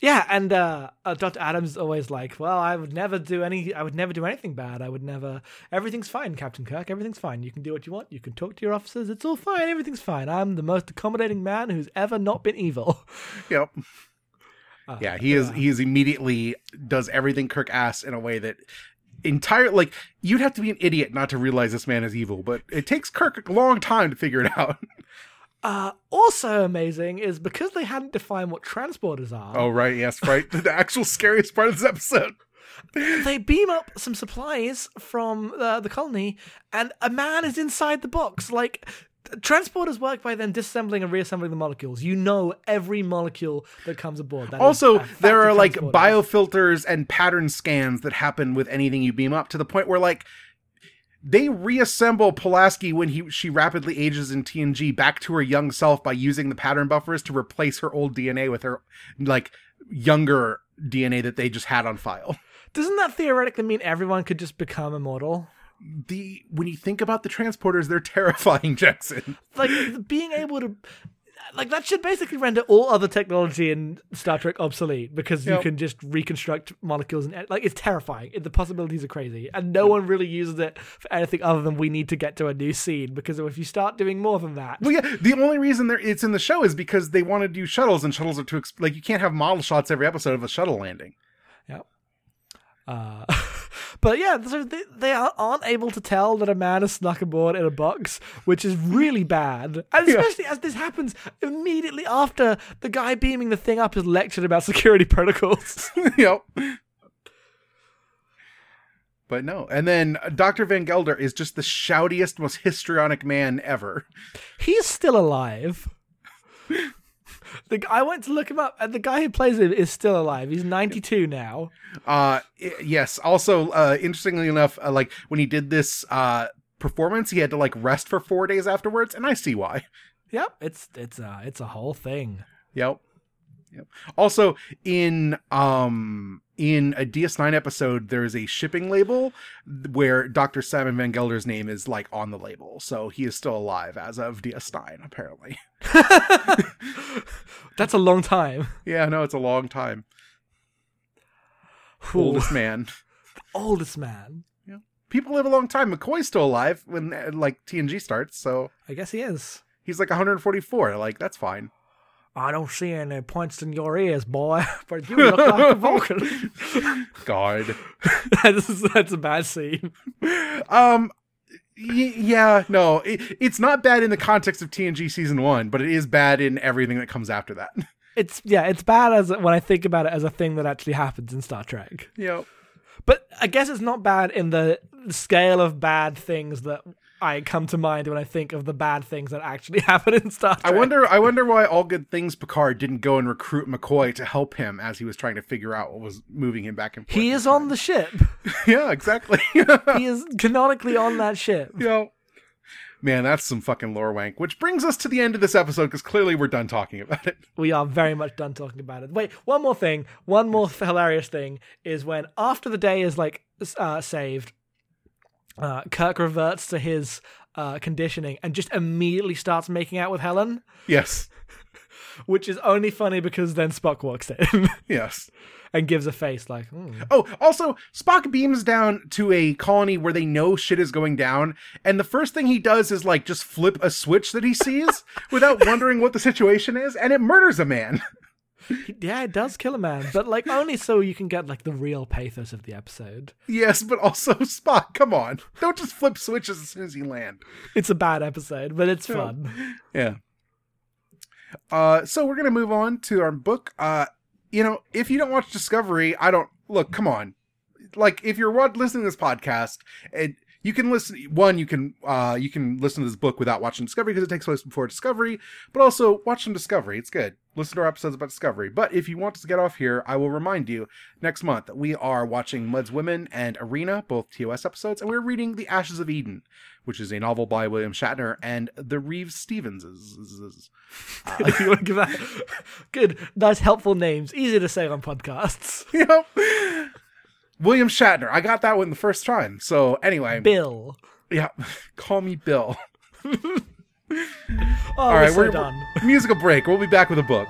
Yeah, and uh, uh, Dr. Adams is always like, "Well, I would never do any. I would never do anything bad. I would never. Everything's fine, Captain Kirk. Everything's fine. You can do what you want. You can talk to your officers. It's all fine. Everything's fine. I'm the most accommodating man who's ever not been evil." yep. Uh, Yeah, he is he is immediately does everything Kirk asks in a way that entire like you'd have to be an idiot not to realize this man is evil, but it takes Kirk a long time to figure it out. Uh, also amazing is because they hadn't defined what transporters are. Oh right, yes, right. the actual scariest part of this episode. They beam up some supplies from uh, the colony, and a man is inside the box. Like transporters work by then disassembling and reassembling the molecules. You know every molecule that comes aboard. That Also, there are like biofilters and pattern scans that happen with anything you beam up to the point where like they reassemble Pulaski when he she rapidly ages in TNG back to her young self by using the pattern buffers to replace her old DNA with her like younger DNA that they just had on file. Doesn't that theoretically mean everyone could just become immortal? The when you think about the transporters, they're terrifying, Jackson. Like being able to. Like that should basically render all other technology in Star Trek obsolete because you can just reconstruct molecules and like it's terrifying. The possibilities are crazy, and no one really uses it for anything other than we need to get to a new scene. Because if you start doing more than that, Well, yeah, the only reason there it's in the show is because they want to do shuttles, and shuttles are too exp- like you can't have model shots every episode of a shuttle landing. Yep. Uh, but yeah, so they, they are- aren't able to tell that a man has snuck aboard in a box, which is really bad. And Yeah. especially as this happens immediately after the guy beaming the thing up has lectured about security protocols. yep. But no, and then uh, Dr. Van Gelder is just the shoutiest, most histrionic man ever. He's still alive. The, I went to look him up, and the guy who plays him is still alive. He's 92 now. Uh, yes. Also, uh, interestingly enough, uh, like when he did this uh performance, he had to like rest for four days afterwards, and I see why. Yep, it's it's a it's a whole thing. Yep. Yep. Also, in um in a DS9 episode, there is a shipping label where Dr. Simon Van Gelder's name is like on the label, so he is still alive as of DS9, apparently. That's a long time. Yeah, no, it's a long time. Ooh, Oldest man. oldest man. Yeah. People live a long time. McCoy's still alive when uh, like TNG starts, so I guess he is. he's like 144. Like that's fine. I don't see any points in your ears, boy, but you look like a Vulcan. God. that's, that's a bad scene. Um. y- yeah, no, it, it's not bad in the context of TNG season one, but it is bad in everything that comes after that. It's yeah, it's bad as when I think about it as a thing that actually happens in Star Trek. yep. But I guess it's not bad in the scale of bad things that I come to mind when I think of the bad things that actually happen in Star Trek. I wonder. I wonder why All Good Things Picard didn't go and recruit McCoy to help him as he was trying to figure out what was moving him back and forth. He is on time. the ship. yeah, exactly. he is canonically on that ship. Yo. Man, that's some fucking lore wank. Which brings us to the end of this episode because clearly we're done talking about it. We are very much done talking about it. Wait, one more thing. One more hilarious thing is when after the day is like uh, saved, uh, Kirk reverts to his uh, conditioning and just immediately starts making out with Helen, Yes. which is only funny because then Spock walks in Yes. and gives a face like, "Hmm." Oh, also, Spock beams down to a colony where they know shit is going down, and the first thing he does is like just flip a switch that he sees without wondering what the situation is, and it murders a man. Yeah, it does kill a man, but like only so you can get like the real pathos of the episode. yes, but also Spock, come on. Don't just flip switches as soon as you land. It's a bad episode, but it's fun. Yeah. Uh, so we're gonna move on to our book. Uh, you know, if you don't watch Discovery, I don't look. Come on, like if you're listening to this podcast, and you can listen. One, you can uh, you can listen to this book without watching Discovery because it takes place before Discovery. But also watch some Discovery. It's good. listen to our episodes about Discovery. But if you want to get off here, I will remind you next month that we are watching Mudd's Women and Arena, both TOS episodes, and we're reading The Ashes of Eden, which is a novel by William Shatner and the Reeves Stevenses. If you want to give that good, nice, helpful names, easy to say on podcasts. know, William Shatner. I got that one the first time. So anyway, Bill. yeah, call me Bill. Oh, All we're so we're, done. musical break. We'll be back with a book.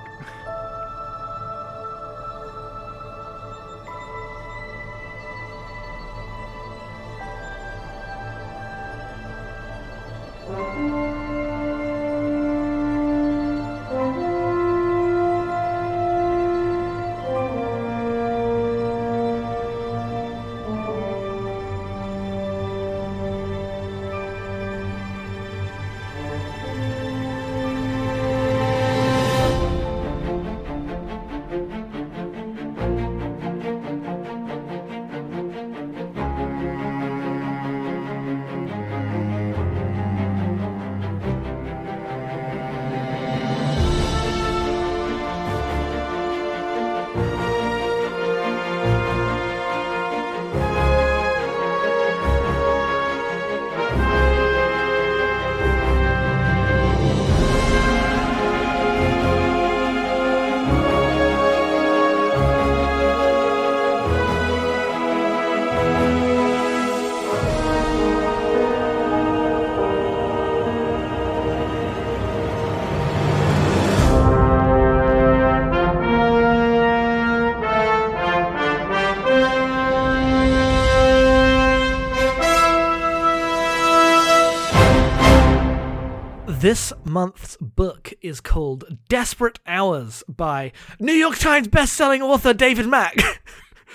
Month's book is called Desperate Hours by New York Times bestselling author David Mack.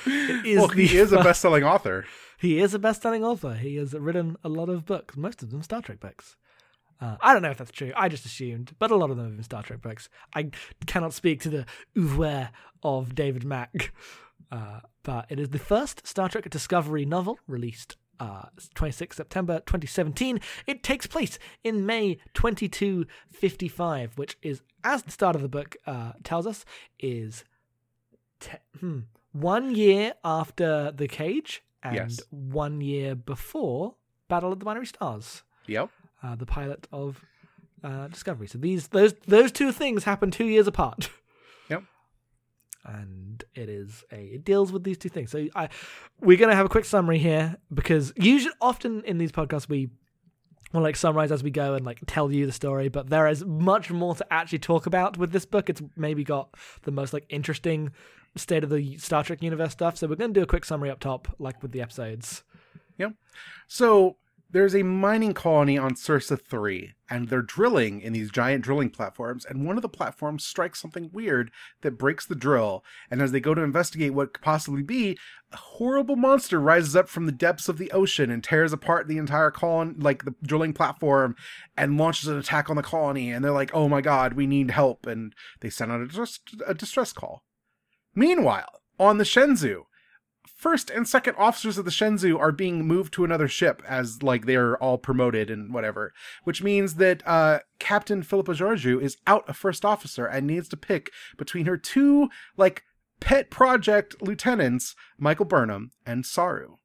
Well, he is a best-selling author. He is a best-selling author. He has written a lot of books, most of them Star Trek books. Uh, I don't know if that's true. I just assumed, but a lot of them have been Star Trek books. I cannot speak to the oeuvre of David Mack, uh, but it is the first Star Trek Discovery novel released uh, 26 September 2017. It takes place in May 2255, which is, as the start of the book uh, tells us, is te- hmm, one year after The Cage and Yes. one year before Battle of the Binary Stars, Yep. uh, the pilot of uh, Discovery. So these those those two things happen two years apart. And it is a it deals with these two things. So I we're gonna have a quick summary here because usually often in these podcasts we will like summarize as we go and like tell you the story, but there is much more to actually talk about with this book. It's maybe got the most like interesting state of the Star Trek universe stuff. So we're gonna do a quick summary up top, like with the episodes. Yep. So there's a mining colony on Sursa 3, and they're drilling in these giant drilling platforms, and one of the platforms strikes something weird that breaks the drill. And as they go to investigate what could possibly be, a horrible monster rises up from the depths of the ocean and tears apart the entire colony, like the drilling platform, and launches an attack on the colony. And they're like, oh my god, we need help. And they send out a a distress call. Meanwhile, on the Shenzhou, first and second officers of the Shenzhou are being moved to another ship as like they're all promoted and whatever, which means that uh, Captain Philippa Georgiou is out a first officer and needs to pick between her two like pet project lieutenants, Michael Burnham and Saru.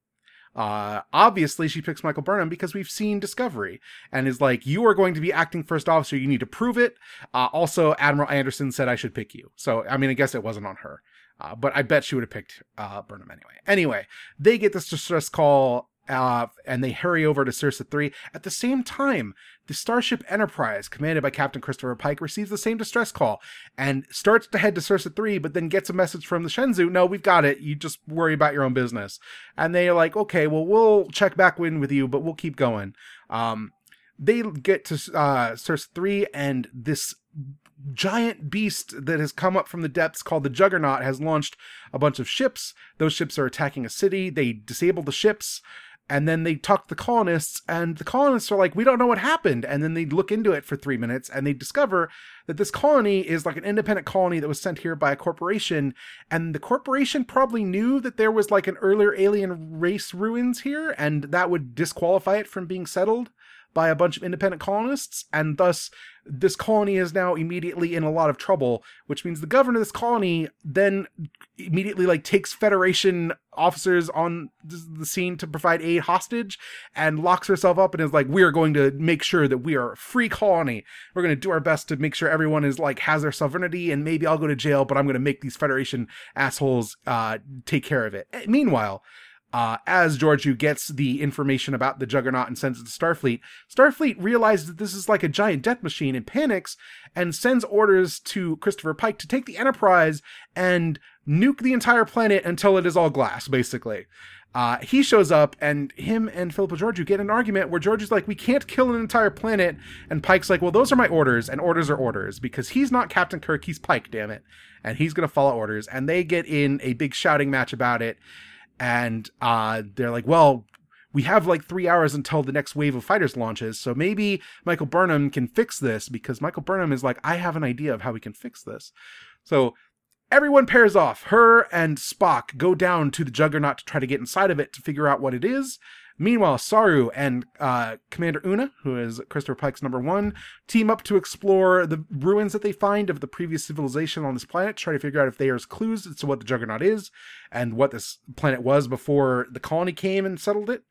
Uh, obviously, she picks Michael Burnham because we've seen Discovery and is like, you are going to be acting first officer. You need to prove it. Uh, also, Admiral Anderson said I should pick you. So, I mean, I guess it wasn't on her. Uh, but I bet she would have picked uh, Burnham anyway. Anyway, they get this distress call uh, and they hurry over to Sursa 3. At the same time, the Starship Enterprise, commanded by Captain Christopher Pike, receives the same distress call and starts to head to Sursa 3, but then gets a message from the Shenzhou No, we've got it. You just worry about your own business. And they're like, okay, well, we'll check back in with you, but we'll keep going. Um, they get to uh, Sursa 3, and this giant beast that has come up from the depths called the Juggernaut has launched a bunch of ships. Those ships are attacking a city. They disable the ships and then they talk to the colonists and the colonists are like we don't know what happened and then they look into it for three minutes and they discover that this colony is like an independent colony that was sent here by a corporation and the corporation probably knew that there was like an earlier alien race ruins here and that would disqualify it from being settled by a bunch of independent colonists, and thus this colony is now immediately in a lot of trouble, which means the governor of this colony then immediately like takes Federation officers on the scene to provide aid hostage and locks herself up and is like, we're going to make sure that we are a free colony. We're going to do our best to make sure everyone is like has their sovereignty and maybe I'll go to jail, but I'm going to make these Federation assholes uh, take care of it. Meanwhile, uh, as Georgiou gets the information about the Juggernaut and sends it to Starfleet, Starfleet realizes that this is like a giant death machine and panics and sends orders to Christopher Pike to take the Enterprise and nuke the entire planet until it is all glass, basically. Uh, he shows up and him and Philippa Georgiou get an argument where Georgiou's like, we can't kill an entire planet. And Pike's like, well, those are my orders and orders are orders because he's not Captain Kirk, he's Pike, damn it. And he's to follow orders. And they get in a big shouting match about it and uh, they're like, well, we have like three hours until the next wave of fighters launches, so maybe Michael Burnham can fix this because Michael Burnham is like, I have an idea of how we can fix this. So everyone pairs off. Her and Spock go down to the Juggernaut to try to get inside of it to figure out what it is. Meanwhile, Saru and uh, Commander Una, who is Christopher Pike's number one, team up to explore the ruins that they find of the previous civilization on this planet, try to figure out if there's clues as to what the Juggernaut is and what this planet was before the colony came and settled it.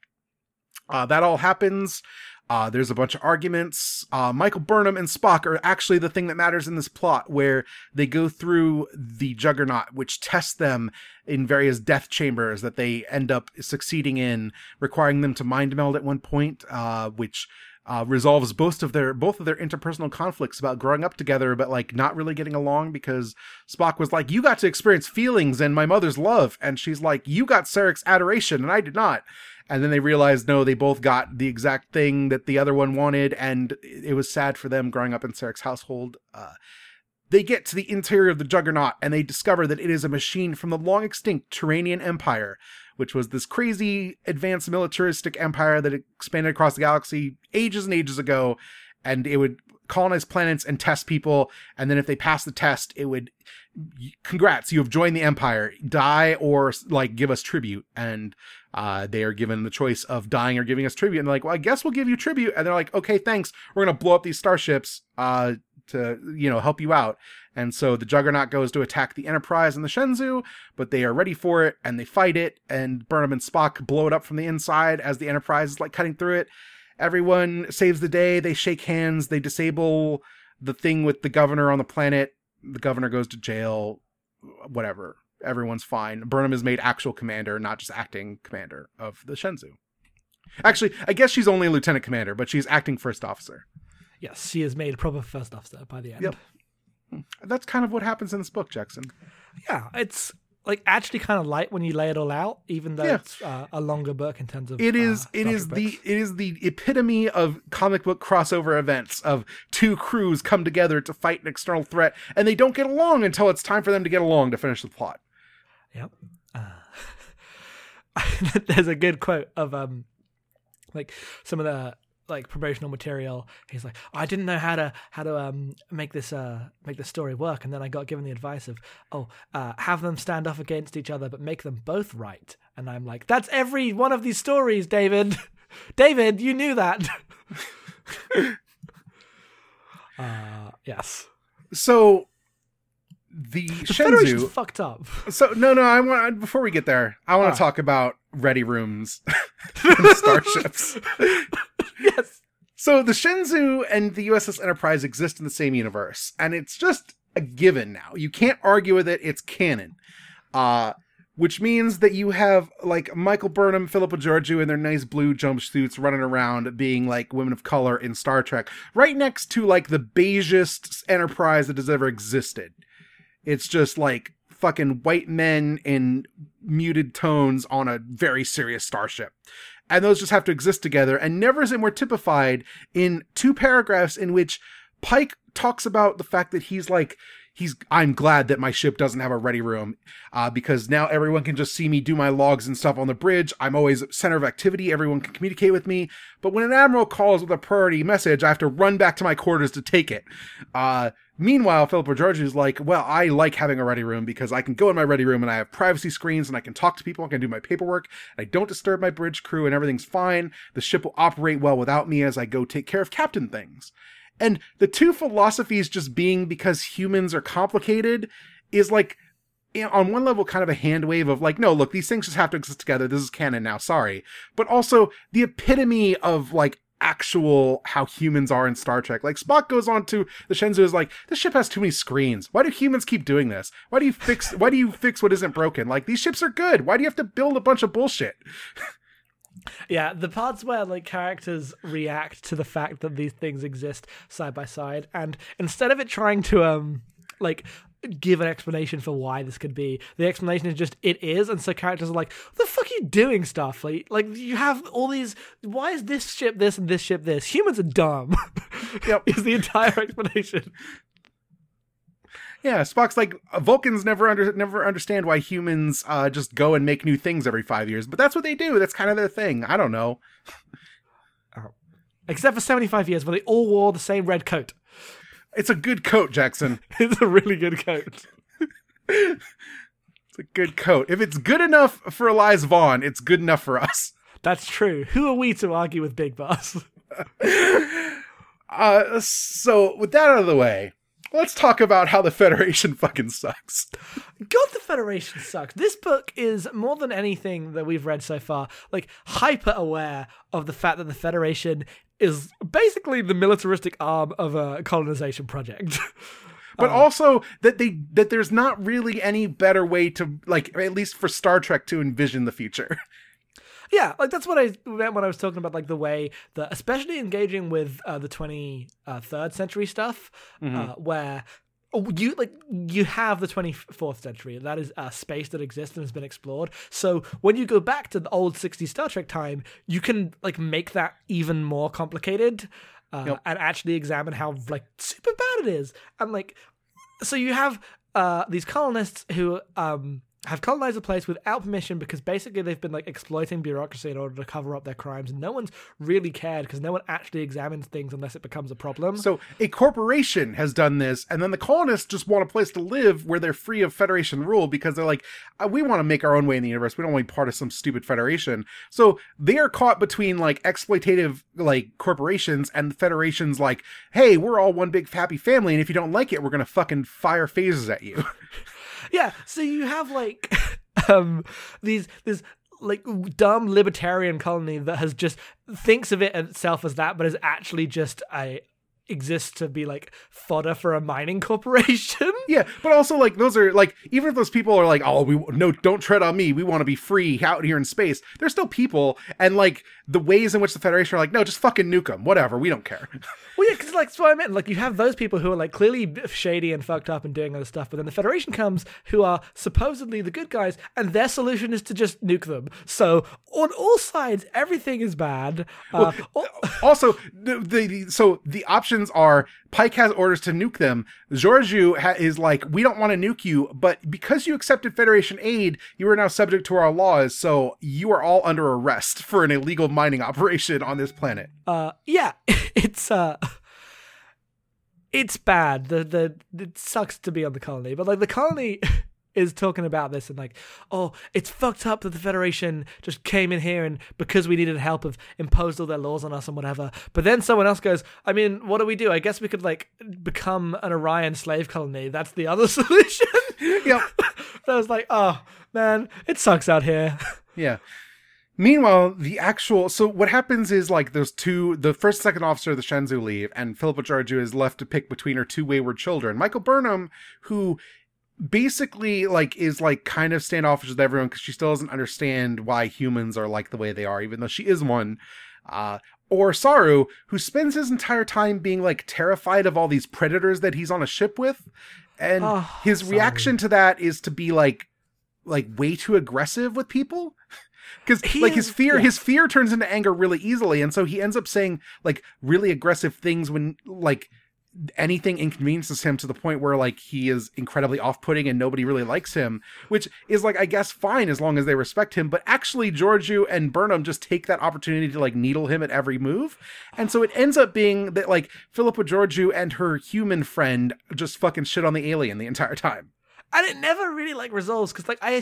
Uh, that all happens. Uh, there's a bunch of arguments. Uh, Michael Burnham and Spock are actually the thing that matters in this plot, where they go through the Juggernaut, which tests them in various death chambers that they end up succeeding in, requiring them to mind meld at one point, uh, which uh, resolves both of their both of their interpersonal conflicts about growing up together, but like not really getting along because Spock was like, "You got to experience feelings and my mother's love," and she's like, "You got Sarek's adoration and I did not." And then they realized no they both got the exact thing that the other one wanted and it was sad for them growing up in Sarek's household. Uh, they get to the interior of the juggernaut and they discover that it is a machine from the long extinct Turanian Empire which was this crazy advanced militaristic empire that expanded across the galaxy ages and ages ago and it would colonize planets and test people and then if they passed the test it would congrats you have joined the empire. Die or like give us tribute. And uh, they are given the choice of dying or giving us tribute. And they're like well i guess we'll give you tribute. And they're like okay thanks. We're gonna blow up these starships uh, to you know help you out. And so the juggernaut goes to attack the enterprise and the shenzhou but they are ready for it and they fight it. And burnham and spock blow it up from the inside as the enterprise is like cutting through it. Everyone saves the day. They shake hands. They disable the thing with the governor on the planet. The governor goes to jail, whatever. Everyone's fine. Burnham is made actual commander, not just acting commander of the Shenzhou. Actually, I guess she's only a lieutenant commander, but she's acting first officer. Yes, she is made a proper first officer by the end. Yep. That's kind of what happens in this book, Jackson. Yeah, it's like actually kind of light when you lay it all out, even though Yeah. it's uh, a longer book in terms of. It is uh, it the books. it is the epitome of comic book crossover events of two crews come together to fight an external threat and they don't get along until it's time for them to get along to finish the plot. Yep. Uh, there's a good quote of um, like some of the like promotional material. He's like, I didn't know how to how to um make this uh make this story work, and then I got given the advice of, oh, uh, have them stand off against each other, but make them both right. And I'm like, that's every one of these stories, David. David, you knew that. uh, yes. So the, The Shenzhou fucked up. So no, no. I want before we get there, I want Ah. to talk about ready rooms and starships. yes. So the Shenzhou and the USS Enterprise exist in the same universe, and it's just a given now. You can't argue with it; it's canon. Uh, which means that you have like Michael Burnham, Philippa Georgiou in their nice blue jumpsuits running around being like women of color in Star Trek, right next to like the beigest Enterprise that has ever existed. It's just like fucking white men in muted tones on a very serious starship. And those just have to exist together. And never is it more typified in two paragraphs in which Pike talks about the fact that he's like, he's, I'm glad that my ship doesn't have a ready room, uh, because now everyone can just see me do my logs and stuff on the bridge. I'm always center of activity. Everyone can communicate with me. But when an admiral calls with a priority message, I have to run back to my quarters to take it. Uh, Meanwhile, Philip Philippa Georgiou's like, well, I like having a ready room because I can go in my ready room and I have privacy screens and I can talk to people, I can do my paperwork, I don't disturb my bridge crew and everything's fine. The ship will operate well without me as I go take care of captain things. And the two philosophies just being because humans are complicated is like, on one level, kind of a hand wave of like, no, look, these things just have to exist together. This is canon now. Sorry. But also the epitome of like actual how humans are in Star Trek. Like Spock goes on to the Shenzhou is like, this ship has too many screens. Why do humans keep doing this? Why do you fix why do you fix what isn't broken? Like these ships are good. Why do you have to build a bunch of bullshit? Yeah, the parts where like characters react to the fact that these things exist side by side, and instead of it trying to um like give an explanation for why this could be, the explanation is just it is, and so characters are like, "What the fuck are you doing, Starfleet? Like you have all these. Why is this ship this and this ship this? Humans are dumb." Yep. is the entire explanation. Yeah, Spock's like Vulcans never under never understand why humans uh, just go and make new things every five years, but that's what they do. That's kind of their thing. I don't know. Except for seventy-five years, where they all wore the same red coat. It's a good coat, Jackson. It's a really good coat. It's a good coat. If it's good enough for Elias Vaughn, it's good enough for us. That's true. Who are we to argue with Big Boss? Uh, so with that out of the way, let's talk about how the Federation fucking sucks. God, the Federation sucks. This book is more than anything that we've read so far, like hyper aware of the fact that the Federation is basically the militaristic arm of a colonization project. But also that they that there's not really any better way to like at least for Star Trek to envision the future. yeah, like that's what I meant when I was talking about like the way that, especially engaging with uh, the twenty third century stuff, uh, where you like you have the 24th century. That is a space that exists and has been explored. So when you go back to the old 60s star trek time you can like make that even more complicated uh, Yep. and actually examine how like super bad it is. And like so you have uh these colonists who um have colonized a place without permission because basically they've been like exploiting bureaucracy in order to cover up their crimes and no one's really cared because no one actually examines things unless it becomes a problem So a corporation has done this, and then the colonists just want a place to live where they're free of Federation rule because they're like, uh, we want to make our own way in the universe. We don't want to be part of some stupid Federation. So they are caught between like exploitative like corporations and the Federation's like, hey, we're all one big happy family, and if you don't like it, we're gonna fucking fire phasers at you. Yeah, so you have like um these this like dumb libertarian colony that has just thinks of it itself as that, but is actually just a exists to be like fodder for a mining corporation. Yeah, but also like those are like even if those people are like, oh, we no, don't tread on me. We want to be free out here in space. They're still people, and like the ways in which the Federation are like, no, just fucking nuke them. Whatever, we don't care. Well, yeah, because like that's what I meant. Like you have those people who are like clearly shady and fucked up and doing other stuff, but then the Federation comes, who are supposedly the good guys, and their solution is to just nuke them. So on all sides, everything is bad. Uh, all- also, the, the, the so the options are Pike has orders to nuke them. Georgiou ha- is like, we don't want to nuke you, but because you accepted Federation aid, you are now subject to our laws. So you are all under arrest for an illegal mining operation on this planet. uh yeah it's uh it's bad. The the it sucks to be on the colony but like the colony is talking about this and like oh it's fucked up that the federation just came in here and because we needed help have imposed all their laws on us and whatever. But then someone else goes i mean what do we do? I guess we could like become an orion slave colony. That's the other solution. Yep. so i was like oh man it sucks out here. Yeah. Meanwhile, the actual so what happens is like those two the first and second officer of the Shenzhou leave, and Philippa Georgiou is left to pick between her two wayward children. Michael Burnham, who basically like is like kind of standoffish with everyone because she still doesn't understand why humans are like the way they are, even though she is one. Uh or Saru, who spends his entire time being like terrified of all these predators that he's on a ship with. And Oh, his Saru. reaction to that is to be like like way too aggressive with people because like his fear yeah. his fear turns into anger really easily and so he ends up saying like really aggressive things when like anything inconveniences him to the point where like he is incredibly off-putting and nobody really likes him which is like i guess fine as long as they respect him but actually Georgiou and burnham just take that opportunity to like needle him at every move and so it ends up being that like philippa georgiou and her human friend just fucking shit on the alien the entire time and it never really like resolves because like I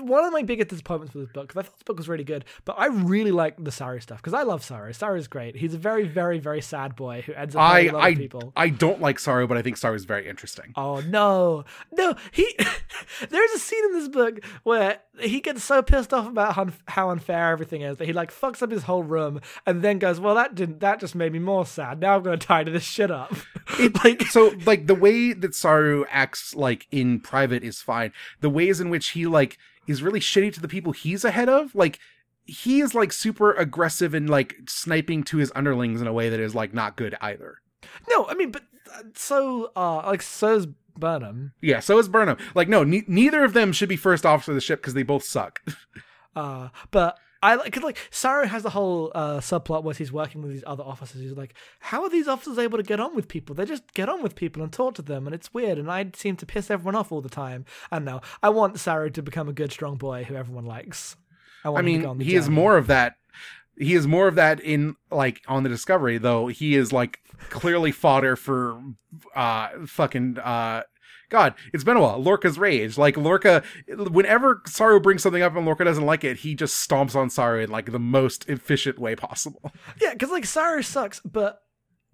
one of my biggest disappointments with this book because I thought this book was really good, but I really like the Saru stuff because I love Saru. Saru is great. He's a very, very, very sad boy who ends up I lot I people. I don't like Saru, but I think Saru is very interesting. Oh no, no! He there's a scene in this book where he gets so pissed off about how, how unfair everything is that he like fucks up his whole room and then goes, "Well, that didn't. That just made me more sad. Now I'm going to tidy this shit up." It, like so, like the way that Saru acts like in private is fine. The ways in which he like is really shitty to the people he's ahead of, like he is like super aggressive and like sniping to his underlings in a way that is like not good either. no, I mean, but uh, so uh like so's Burnham. Yeah, so is Burnham. Like, no, ne- neither of them should be first officer of the ship because they both suck. Uh, but I like cause like Saru has the whole uh, subplot where he's working with these other officers. He's like, how are these officers able to get on with people? They just get on with people and talk to them, and it's weird. And I seem to piss everyone off all the time. And no, I want Saru to become a good, strong boy who everyone likes. I, want I him to go mean, on the he is more of that. He is more of that in like on the Discovery, though. He is like clearly fodder for uh fucking uh. God, it's been a while. Lorca's rage, like Lorca, whenever Saru brings something up and Lorca doesn't like it, he just stomps on Saru in like the most efficient way possible. Yeah, because like Saru sucks, but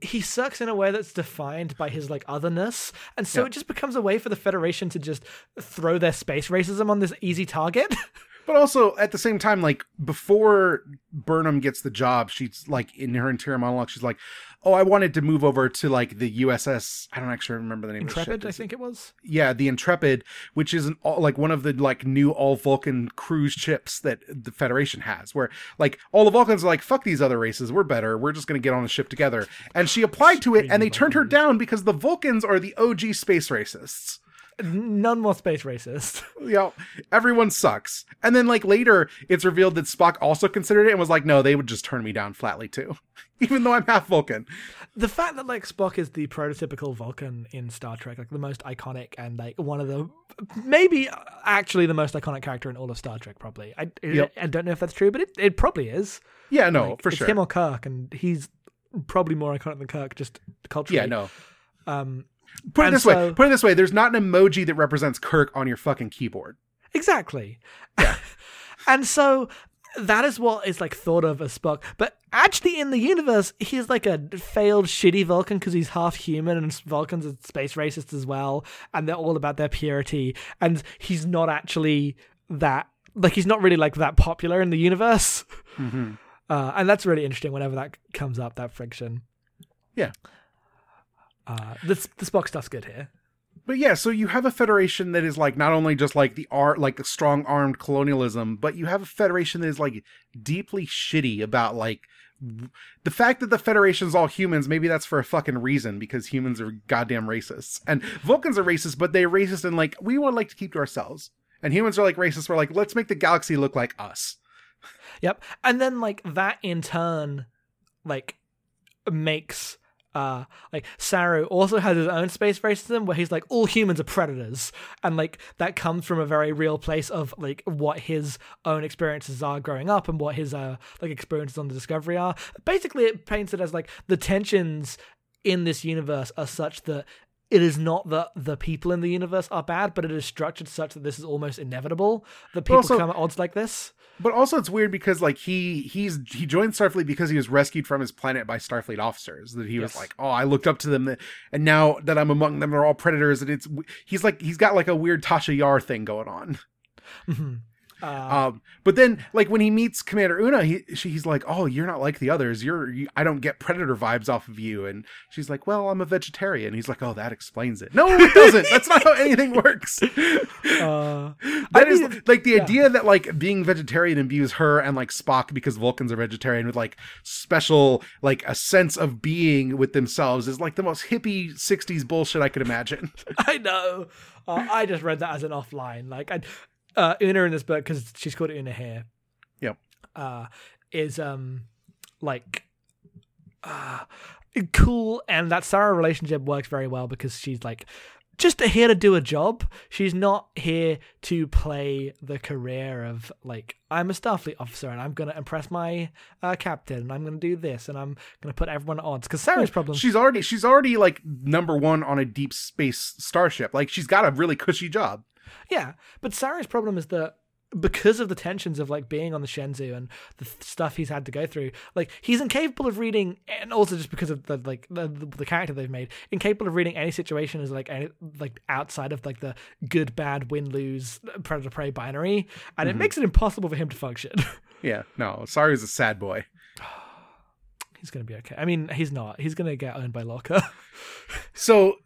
he sucks in a way that's defined by his like otherness, and so Yeah. it just becomes a way for the Federation to just throw their space racism on this easy target. But also at the same time, like before Burnham gets the job, she's like in her interior monologue, she's like, "Oh, I wanted to move over to like the USS. I don't actually remember the name. of the Intrepid, ship. I think it was. Yeah, the Intrepid, which is an all, like one of the like new all Vulcan cruise ships that the Federation has, where like all the Vulcans are like, "Fuck these other races, we're better. We're just gonna get on a ship together." And she applied to it, and they turned her down because the Vulcans are the OG space racists. None more space racist. you know, everyone sucks. And then like later, it's revealed that Spock also considered it and was like, no, they would just turn me down flatly too, even though I'm half Vulcan. the fact that like Spock is the prototypical Vulcan in Star Trek, like the most iconic and like one of the maybe actually the most iconic character in all of Star Trek, probably. I Yep. I don't know if that's true, but it, it probably is. Yeah, no, Like, for it's sure. him or Kirk, and he's probably more iconic than Kirk, just culturally. yeah, no. Um, Put it And this way. Put it this way. There's not an emoji that represents Kirk on your fucking keyboard. Exactly. Yeah. and so that is what is like thought of as Spock. But actually, in the universe, he's like a failed, shitty Vulcan because he's half human, and Vulcans are space racist as well, and they're all about their purity. And he's not actually that. Like he's not really like that popular in the universe, uh, and that's really interesting. Whenever that comes up, that friction. Yeah. Uh, this the Spock stuff's good here. But yeah, so you have a federation that is like not only just like the art, like strong armed colonialism, but you have a federation that is like deeply shitty about like the fact that the federation is all humans. Maybe that's for a fucking reason because humans are goddamn racists and Vulcans are racist, but they're racist and like we would like to keep to ourselves. And humans are like racist. We're like let's make the galaxy look like us. Yep. And then like that in turn like makes uh like Saru also has his own space racism where he's like all humans are predators. And like that comes from a very real place of like what his own experiences are growing up and what his uh like experiences on the discovery are. Basically it paints it as like the tensions in this universe are such that it is not that the people in the universe are bad, but it is structured such that this is almost inevitable that people also- come at odds like this. But also it's weird because like he he's he joined Starfleet because he was rescued from his planet by Starfleet officers. That he was like, oh, I looked up to them, and now that I'm among them, they're all predators. And it's he's like he's got like a weird Tasha Yar thing going on. Mm-hmm. Uh, Um, but then like when he meets Commander Una, he she, he's like, oh, you're not like the others. You're you, I don't get predator vibes off of you. And she's like, well, I'm a vegetarian. He's like, oh, that explains it. No, it doesn't. That's not how anything works. uh, That is mean, like the yeah. idea that like being vegetarian imbues her and like Spock because Vulcans are vegetarian with like special like a sense of being with themselves is like the most hippie 60s bullshit I could imagine. I know. Uh, I just read that as an offline. Like, I, uh, Una in this book because she's called Una here. Yep. Uh, is um like. Uh, cool, and that Saru relationship works very well because she's like just here to do a job. She's not here to play the career of like I'm a Starfleet officer and I'm gonna impress my uh, captain and I'm gonna do this and I'm gonna put everyone at odds. Because Saru's problem, She's already she's already like number one on a deep space starship. Like she's got a really cushy job. Yeah, but Saru's problem is that because of the tensions of like being on the Shenzhou and the th- stuff he's had to go through, like he's incapable of reading, and also just because of the like the, the character they've made, incapable of reading any situation as like any, like outside of like the good bad win lose uh, predator prey binary, and it mm-hmm. makes it impossible for him to function. Yeah, no, is a sad boy. he's gonna be okay. I mean, he's not. He's gonna get owned by Lorca. So,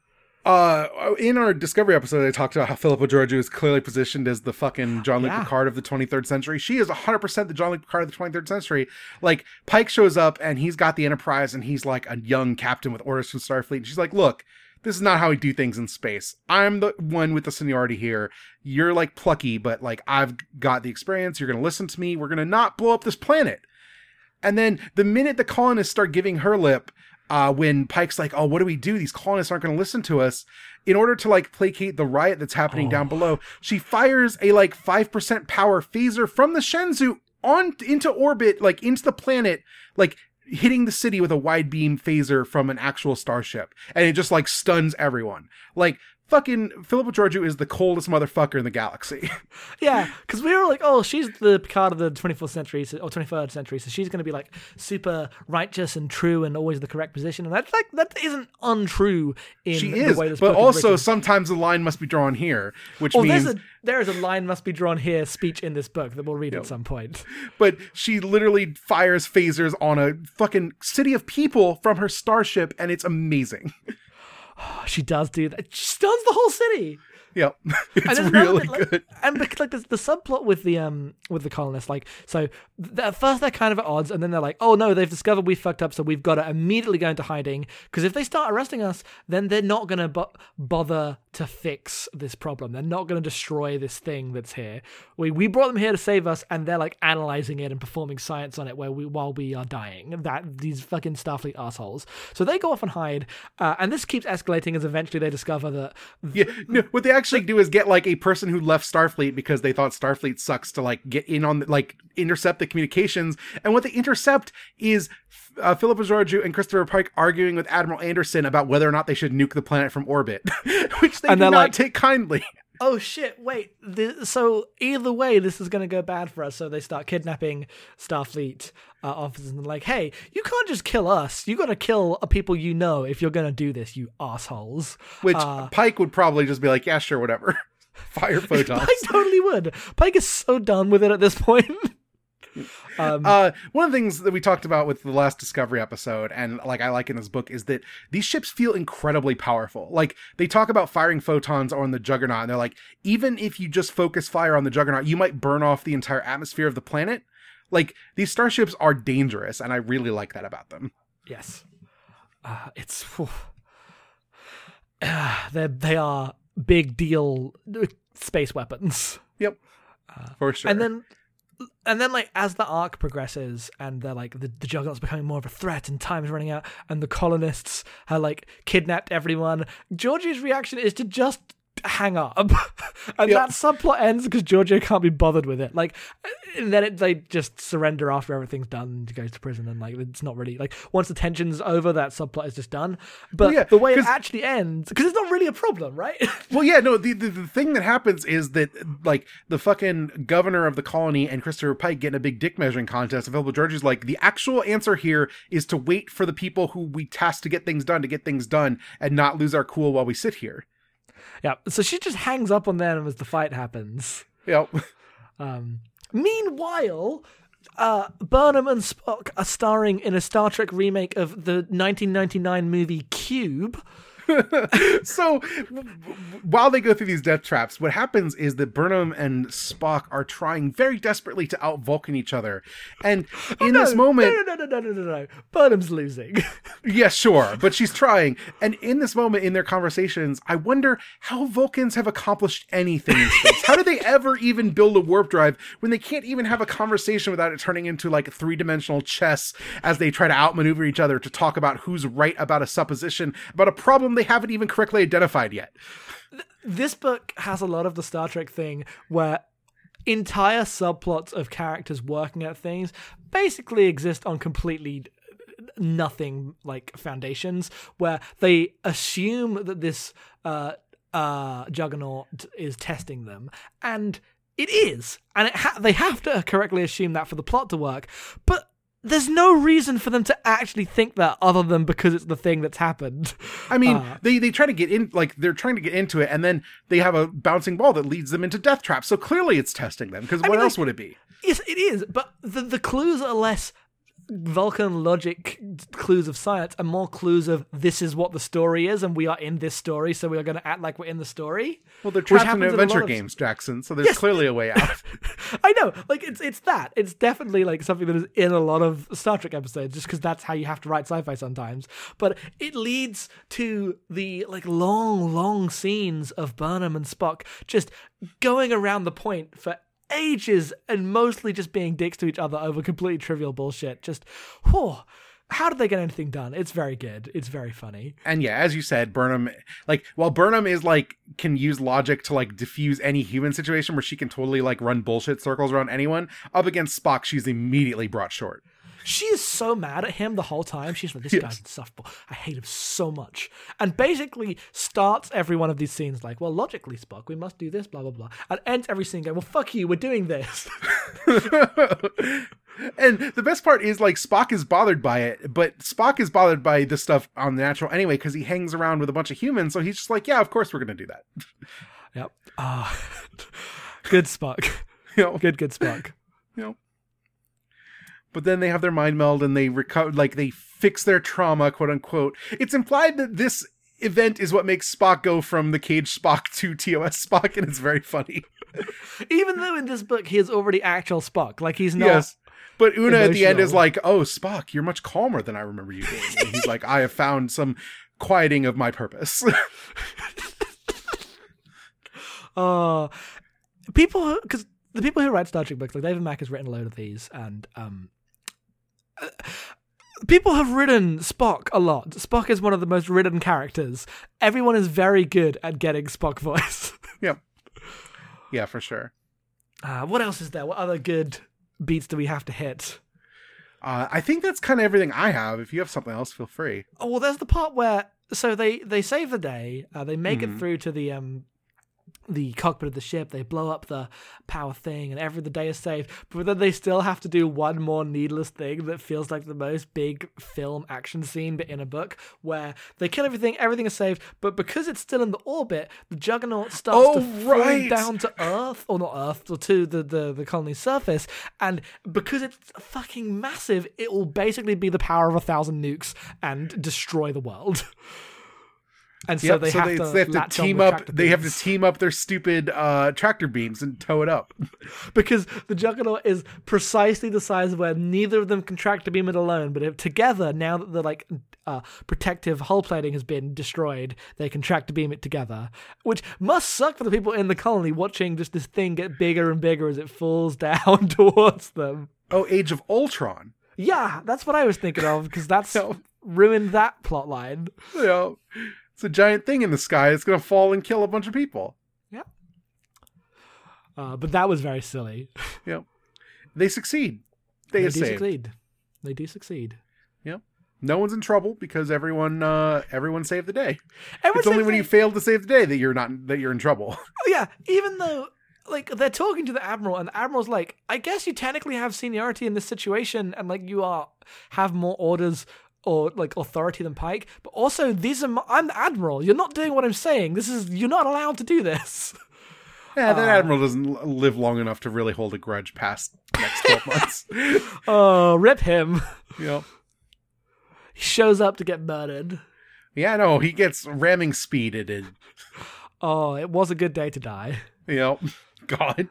uh, in our Discovery episode, I talked about how Philippa Georgiou is clearly positioned as the fucking Jean-Luc Yeah. Picard of the 23rd century. She is 100% the Jean-Luc Picard of the 23rd century. Like, Pike shows up and he's got the Enterprise and he's like a young captain with orders from Starfleet. And she's like, look, this is not how we do things in space. I'm the one with the seniority here. You're like plucky, but like, I've got the experience. You're going to listen to me. We're going to not blow up this planet. And then the minute the colonists start giving her lip, uh, when Pike's like, "Oh, what do we do? These colonists aren't going to listen to us." In order to like placate the riot that's happening down below, she fires a like five percent power phaser from the Shenzhou on into orbit, like into the planet, like hitting the city with a wide beam phaser from an actual starship, and it just like stuns everyone. Like fucking Philippa Georgiou is the coldest motherfucker in the galaxy. Yeah, because we were like, oh, she's the Picard of the 24th century so- or 23rd century, so she's going to be like super righteous and true and always the correct position, and that's like that isn't untrue in she the is, way this but also sometimes the line must be drawn here, which Oh, means there's a there is a line must be drawn here speech in this book that we'll read at some point. but she literally fires phasers on a fucking city of people from her starship, and it's amazing. She does do that. She stuns the whole city. Yep, it's And there's none of really like- good. And because like the subplot with the um with the colonists, like so th- at first they're kind of at odds, and then they're like, oh no, they've discovered we fucked up, so we've got to immediately go into hiding because if they start arresting us, then they're not gonna bo- bother to fix this problem. They're not gonna destroy this thing that's here. We we brought them here to save us, and they're like analyzing it and performing science on it where we while we are dying. That these fucking Starfleet assholes. So they go off and hide, uh, and this keeps escalating as eventually they discover that Yeah, no, what they actually do is get like a person who left Starfleet because they thought Starfleet sucks to like get in on the, like intercept the communications, and what they intercept is uh, Philippa Georgiou and Christopher Pike arguing with Admiral Anderson about whether or not they should nuke the planet from orbit, which they And do not like- take kindly. oh shit wait th- so either way this is going to go bad for us so they start kidnapping starfleet uh, officers and they're like hey you can't just kill us you got to kill people you know if you're going to do this you assholes Which Uh, Pike would probably just be like, yeah, sure, whatever. Fire photons. pike totally would pike is so done with it at this point um, Uh, one of the things that we talked about with the last Discovery episode, and like I like in this book, is that these ships feel incredibly powerful. Like they talk about firing photons on the Juggernaut, and they're like, even if you just focus fire on the Juggernaut, you might burn off the entire atmosphere of the planet. Like these starships are dangerous, and I really like that about them. yes uh, it's. Ah, they they are big deal uh, space weapons Yep, for sure. And then and then like as the arc progresses and they're like the, the juggernaut's becoming more of a threat and time's running out and the colonists have like kidnapped everyone, Georgiou's reaction is to just hang up. and Yep. that subplot ends because Georgiou can't be bothered with it. Like and then it, they just surrender after everything's done and goes to prison and like it's not really like once the tension's over that subplot is just done. But Well, yeah, the way it actually ends because it's not really a problem, right? Well, yeah, no. The, the the thing that happens is that like the fucking governor of the colony and Christopher Pike get in a big dick measuring contest. And Philippa Georgiou is like, the actual answer here is to wait for the people who we tasked to get things done to get things done and not lose our cool while we sit here. Yeah. So she just hangs up on them as the fight happens. Yep. Um, meanwhile, uh, Burnham and Spock are starring in a Star Trek remake of the 1999 movie Cube. so while they go through these death traps, what happens is that Burnham and Spock are trying very desperately to out Vulcan each other. And oh, in this moment, no, no, no, no, no, no, no. Burnham's losing. yeah, sure, but she's trying. And in this moment, in their conversations, I wonder how Vulcans have accomplished anything in space. how do they ever even build a warp drive when they can't even have a conversation without it turning into like three dimensional chess as they try to outmaneuver each other to talk about who's right about a supposition about a problem they haven't even correctly identified yet? this book has a lot of the Star Trek thing where entire subplots of characters working at things basically exist on completely nothing like foundations where they assume that this uh uh juggernaut is testing them and it is and it ha- they have to correctly assume that for the plot to work but there's no reason for them to actually think that other than because it's the thing that's happened I mean, Uh. they they try to get in, like they're trying to get into it, and then they have a bouncing ball that leads them into death traps. So clearly, it's testing them. Because what mean, else like- would it be? Yes, it is, but the the clues are less Vulcan logic clues of science and more clues of this is what the story is and we are in this story, so we are going to act like we're in the story. Well, they're trapped in happens in adventure of- games, Jackson. So there's Yes. clearly a way out. I know, like it's it's that. It's definitely like something that is in a lot of Star Trek episodes, just because that's how you have to write sci-fi sometimes. But it leads to the like long, long scenes of Burnham and Spock just going around the point for ages and mostly just being dicks to each other over completely trivial bullshit. Just, whew, how did they get anything done? It's very good. It's very funny. and yeah, as you said, Burnham, like, while Burnham is like can use logic to like diffuse any human situation where she can totally like run bullshit circles around anyone, up against Spock, she's immediately brought short. She is so mad at him the whole time. She's like, this Yes. guy's insufferable. I hate him so much. And basically starts every one of these scenes like, well, logically, Spock, we must do this, blah, blah, blah. And ends every scene going, well, fuck you, we're doing this. and the best part is like Spock is bothered by it, but Spock is bothered by this stuff on the natural anyway because he hangs around with a bunch of humans. So he's just like, yeah, of course we're gonna do that. yep. Ah, good Spock. You know, Good, good Spock. you know. But then they have their mind meld and they recover, like they fix their trauma, quote unquote. It's implied that this event is what makes Spock go from the cage Spock to TOS Spock, and it's very funny. Even though in this book he is already actual Spock. Like he's not. yes. But Una at the end is like, "Oh, Spock, you're much calmer than I remember you being." And he's like, "I have found some quieting of my purpose." Uh, people because the people who write Star Trek books, like David Mack has written a load of these, and um, people have written Spock a lot. Spock is one of the most written characters. Everyone is very good at getting Spock voice. yep. Yeah, for sure. Uh, what else is there? What other good beats do we have to hit? Uh, I think that's kind of everything I have. If you have something else, feel free. Oh, well, there's the part where so they they save the day. Uh, they make it through to the um the cockpit of the ship. They blow up the power thing, and every the day is saved. But then they still have to do one more needless thing that feels like the most big film action scene, but in a book, where they kill everything, everything is saved. But because it's still in the orbit, the Juggernaut starts Oh, to fall down to Earth, or not Earth, or to the the the colony's surface. And because it's fucking massive, it will basically be the power of a thousand nukes and destroy the world. And so Yep, they have to, they have to team up. They have to team up their stupid uh, tractor beams and tow it up. because the Juggernaut is precisely the size of where neither of them can tractor beam it alone, but if together, now that the like uh, protective hull plating has been destroyed, they can tractor beam it together, which must suck for the people in the colony watching just this thing get bigger and bigger as it falls down towards them. Oh, Age of Ultron. Yeah, that's what I was thinking of because that's No. ruined that plot line. Know, it's a giant thing in the sky. It's gonna fall and kill a bunch of people. Yeah. Uh, but that was very silly. Know, they succeed. They, They do succeed. They do succeed. Yeah. No one's in trouble because everyone uh everyone saved the day. Everyone it's only when they- you fail to save the day that you're not that you're in trouble. Oh, yeah, even though like they're talking to the admiral and the admiral's like, I guess you technically have seniority in this situation and like you are have more orders or like authority than Pike, but also these are my, I'm the admiral. You're not doing what I'm saying. This is you're not allowed to do this. yeah, that uh, admiral doesn't live long enough to really hold a grudge past next 12 months. Oh, rip him. know. He shows up to get murdered. Yeah, no, he gets ramming speeded and Oh, it was a good day to die. Yep. God.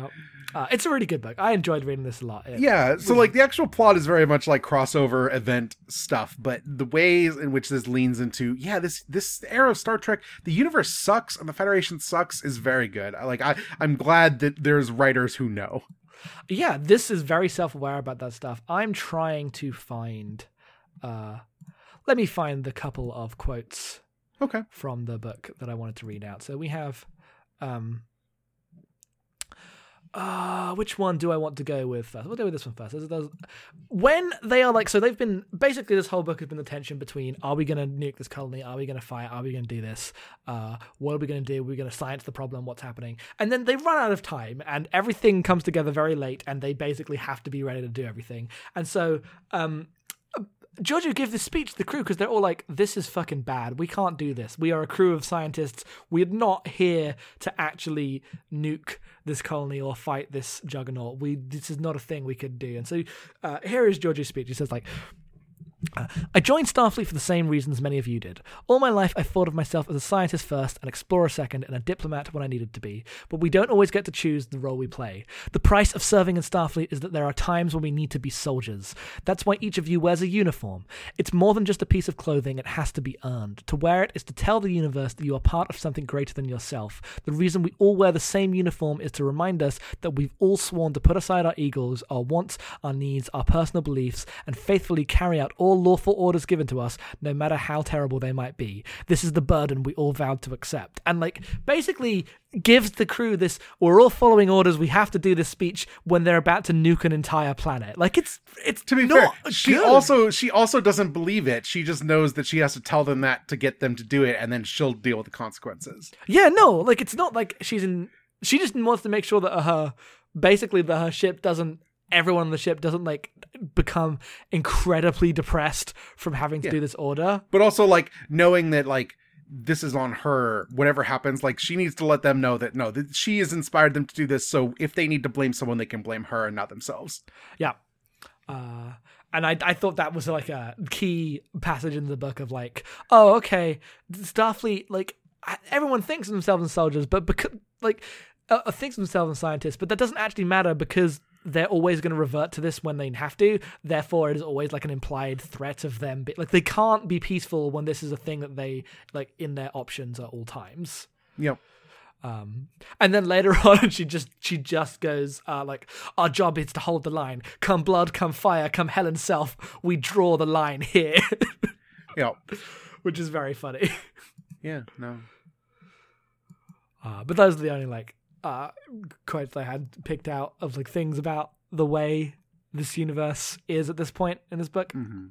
Yep. Uh, it's a really good book. I enjoyed reading this a lot. It- Yeah, so like the actual plot is very much like crossover event stuff, but the ways in which this leans into yeah, this this era of Star Trek, the universe sucks and the Federation sucks is very good. Like I I'm glad that there's writers who know. yeah, this is very self-aware about that stuff. I'm trying to find. Uh, let me find the couple of quotes Okay. from the book that I wanted to read out. So we have, um, uh, which one do I want to go with first? We'll go with this one first. There's- there's- when they are like, so they've been basically this whole book has been the tension between: Are we going to nuke this colony? Are we going to fight? Are we going to do this? Uh, what are we going to do? We're we going to science the problem? What's happening? And then they run out of time, and everything comes together very late, and they basically have to be ready to do everything. And so, um, Georgiou gives this speech to the crew because they're all like, "This is fucking bad. We can't do this. We are a crew of scientists. We're not here to actually nuke this colony or fight this juggernaut. We this is not a thing we could do." And so uh, here is Georgiou's speech. He says like. I joined Starfleet for the same reasons many of you did. All my life, I thought of myself as a scientist first, an explorer second, and a diplomat when I needed to be. But we don't always get to choose the role we play. The price of serving in Starfleet is that there are times when we need to be soldiers. That's why each of you wears a uniform. It's more than just a piece of clothing, it has to be earned. To wear it is to tell the universe that you are part of something greater than yourself. The reason we all wear the same uniform is to remind us that we've all sworn to put aside our egos, our wants, our needs, our personal beliefs, and faithfully carry out all lawful orders given to us, no matter how terrible they might be. This is the burden we all vowed to accept. And, like, basically gives the crew this we're all following orders, we have to do this speech when they're about to nuke an entire planet. Like, it's, it's To be fair, she good. also she also doesn't believe it. She just knows that she has to tell them that to get them to do it, and then she'll deal with the consequences. Yeah, no, like it's not like she's in. She just wants to make sure that her, basically, that her ship doesn't. Everyone on the ship doesn't like become incredibly depressed from having to do this order. But also like knowing that like this is on her whatever happens like she needs to let them know that no that she has inspired them to do this so if they need to blame someone they can blame her and not themselves Yeah. Uh, and I, I thought that was like a key passage in the book of like, oh, okay, Starfleet, like everyone thinks of themselves as soldiers, but because like uh, thinks of themselves as scientists, but that doesn't actually matter because they're always going to revert to this when they have to. Therefore, it is always like an implied threat of them. Be- like they can't be peaceful when this is a thing that they like in their options at all times. yep Um, and then later on, she just she just goes uh, like, "Our job is to hold the line. Come blood, come fire, come hell and self. We draw the line here," yep which is very funny. yeah no Uh, but those are the only like uh, quotes I had picked out of like things about the way this universe is at this point in this book. hmm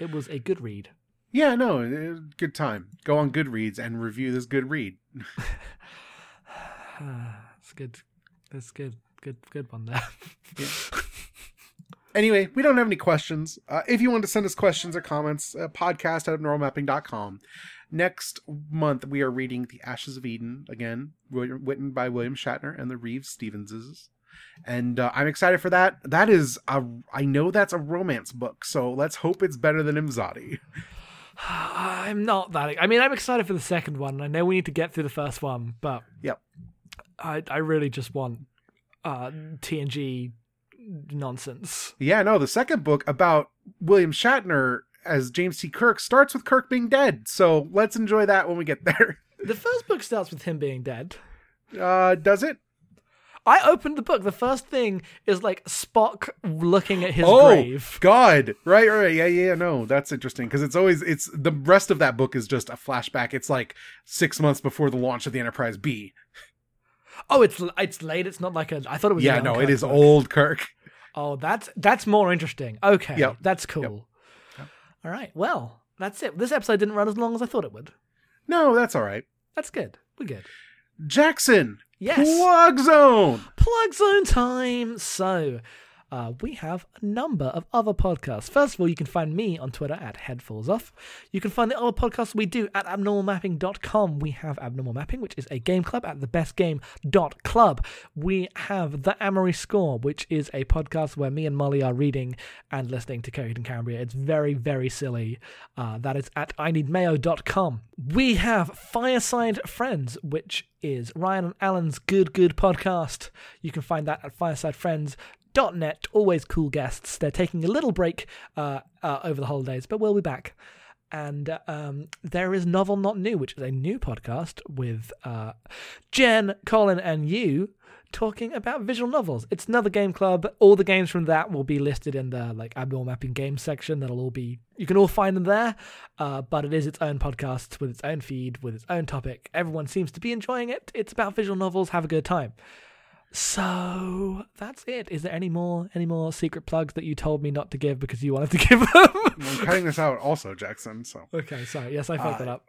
It was a good read. yeah no it was a good time go on goodreads and review this good read it's good. That's good. Good. Good one there. anyway we don't have any questions uh, if you want to send us questions or comments uh, podcast at abnormalmapping.com next month we are reading the ashes of eden again written by william shatner and the reeves stevenses and uh, i'm excited for that that is a i know that's a romance book so let's hope it's better than imzadi I'm not that. I mean, I'm excited for the second one. I know we need to get through the first one, but Yep. I I really just want uh, TNG nonsense. yeah no the second book about william shatner as james t kirk starts with kirk being dead so let's enjoy that when we get there The first book starts with him being dead. uh does it I opened the book. The first thing is like Spock looking at his oh grave. god right right yeah yeah no that's interesting because it's always it's the rest of that book is just a flashback it's like six months before the launch of the enterprise b Oh, it's it's late. It's not like a. I thought it was. yeah no Kirk it is book. old kirk Oh, that's that's more interesting. Okay, Yep. that's cool. All right. Well, that's it. This episode didn't run as long as I thought it would. no that's all right That's good. We're good. jackson Yes. plug zone Plug zone time. So, uh, we have a number of other podcasts. First of all, you can find me on Twitter at HeadfallsOff. You can find the other podcasts we do at abnormalmapping.com. We have Abnormal Mapping, which is a game club at thebestgame.club. We have The Amory Score, which is a podcast where me and Molly are reading and listening to Coheed and Cambria. It's very, very silly. Uh, that is at ineedmayo.com. We have Fireside Friends, which is Ryan and Alan's Good Good podcast. You can find that at firesidefriends.net. Always cool guests. They're taking a little break uh, uh, over the holidays, but we'll be back. And uh, um, there is Novel Not New, which is a new podcast with uh, Jen, Colin, and you talking about visual novels. It's another game club. All the games from that will be listed in the like abnormal mapping games section. That'll all be you can all find them there. Uh, but it is its own podcast with its own feed with its own topic. Everyone seems to be enjoying it. It's about visual novels. Have a good time. So that's it. Is there any more any more secret plugs that you told me not to give because you wanted to give them? I'm cutting this out also, Jackson. So okay, sorry. Yes, I fucked Uh, that up.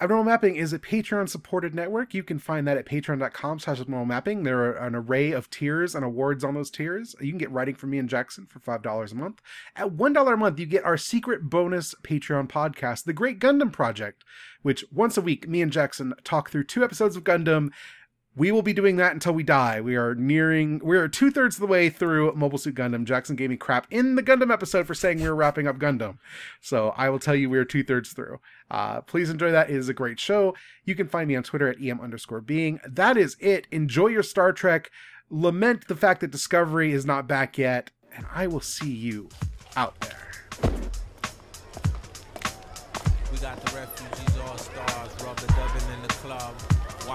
Abnormal Mapping is a Patreon supported network. You can find that at patreon.com slash abnormal mapping. There are an array of tiers and awards on those tiers. You can get writing from me and Jackson for $5 a month. At $1 a month, you get our secret bonus Patreon podcast, The Great Gundam Project, which once a week, me and Jackson talk through two episodes of Gundam. We will be doing that until we die. We are nearing, we are two thirds of the way through Mobile Suit Gundam. Jackson gave me crap in the Gundam episode for saying we were wrapping up Gundam. So I will tell you we are two thirds through. Uh, please enjoy that. It is a great show. You can find me on Twitter at em underscore being. That is it. Enjoy your Star Trek. Lament the fact that Discovery is not back yet. And I will see you out there. We got the refugees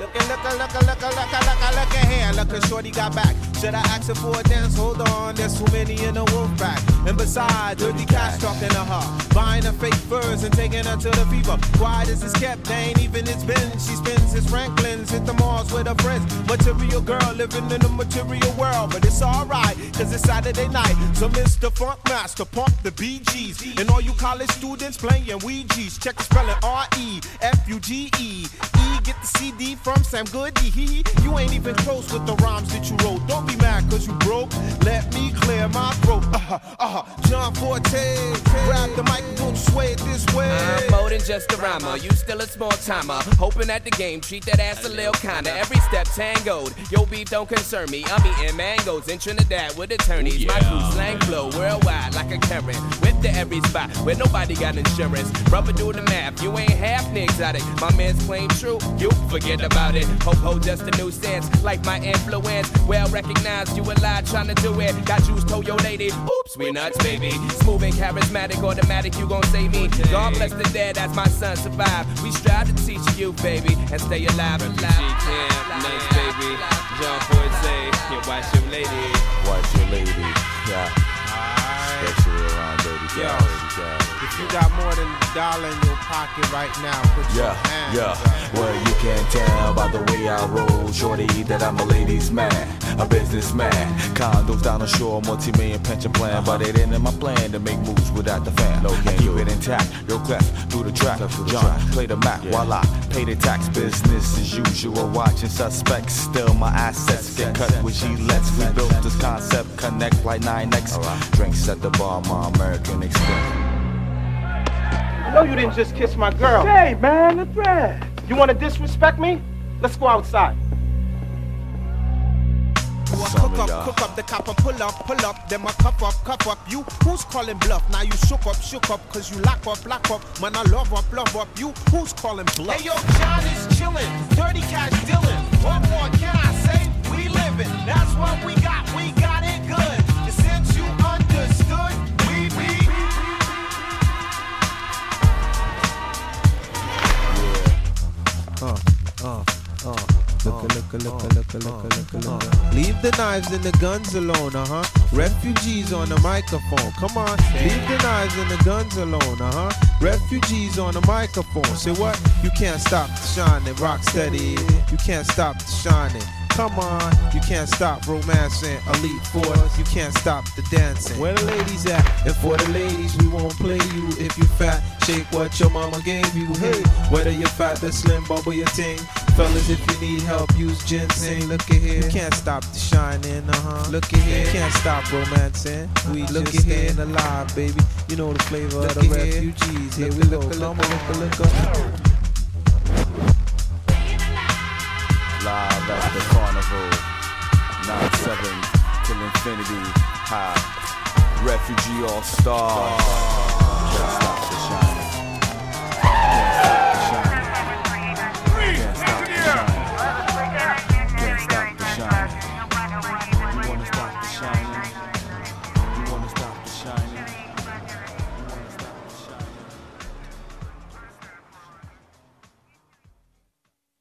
Looking, looking, looking, looking, looking, looking, looking here. Look at Shorty got back. Should I ask her for a dance? Hold on, there's too many in the wolf pack. And besides, dirty cash talking to her. Buying her fake furs and taking her to the fever. Quiet as it's kept, they ain't even it's been. She spends his Franklins, hit the malls with her friends. Material girl living in a material world. But it's alright, cause it's Saturday night. So Mr. Funk Master, pump the BGs. And all you college students playing Ouija's. Check the spelling R-E, F-U-G-E. E, get the CD from Sam Goody. He, you ain't even close with the rhymes that you wrote. Don't be mad cause you broke. Let me clear my throat. Uh-huh, uh-huh. John Forte, grab the mic and don't sway it this way. I'm more than just a rhymer. You still a small timer. Hoping at the game, treat that ass a little kinda. Every step tangoed. Yo, beef don't concern me. I'm eating mangoes in Trinidad with attorneys. My crew slang flow worldwide like a current. Whip to every spot where nobody got insurance. Rubber do the math. You ain't half the exotic. My man's claim true. You forget about it. Ho ho, just a new sense. Like my influence. Well recognized. You a lie trying to do it. Got juice, told your lady. Oops, we nuts, baby. Smooth and charismatic, automatic. You gon' save me. God bless the dead as my son survive. We strive to teach you, baby, and stay alive. alive. G-Camp, nice baby. John Forte, yeah, watch your lady. Watch your lady, yeah. Alright. Especially around dirty Yo. Guys, dirty guys. If you got more than a dollar in your pocket right now, put your Yeah, hands yeah. up. Well, you can tell by the way I roll, shorty, that I'm a ladies' man, a businessman. Condos down the shore, multi-million pension plan, but it ain't in my plan to make moves without the fan. No, I keep it intact, yo, clef through the track. John, play the map while I pay the tax. Business as usual, watching suspects. Still, my assets get cut with Gillettes. We built this concept, connect like 9X. Drinks at the bar, my American Express. I know you didn't just kiss my girl. Hey, man, the thread. You want to disrespect me? Let's go outside. Cook up, cook up, the copper pull up, pull up, then my cup up, cup up. You who's calling bluff? Now you shook up, shook up, cause you lock up, lock up. Man, I love up, love up. You who's calling bluff? Hey yo, John is chillin', dirty cash dealin'. What more can I say? We livin', that's what we got, we Looka, looka, looka, looka, looka, looka, looka. Leave the knives and the guns alone, uh huh. Refugees on the microphone, come on. Leave the knives and the guns alone, uh huh. Refugees on the microphone. Say what? You can't stop the shining, rock steady. You can't stop the shining. Come on, you can't stop romancing. Elite force, you can't stop the dancing. Where the ladies at? And for the ladies, we won't play you if you fat. Shake what your mama gave you. Hey, whether you're fat, the slim, bubble your ting. Fellas, if you need help, use ginseng. Look at here, you can't stop the shining. Uh huh. Look at here, you can't stop romancing. We look at staying alive, baby. You know the flavor of the refugees. Here we go. Come on, look, look, look. Live at the carnival. 9-7 till infinity. High. Refugee all star. Just like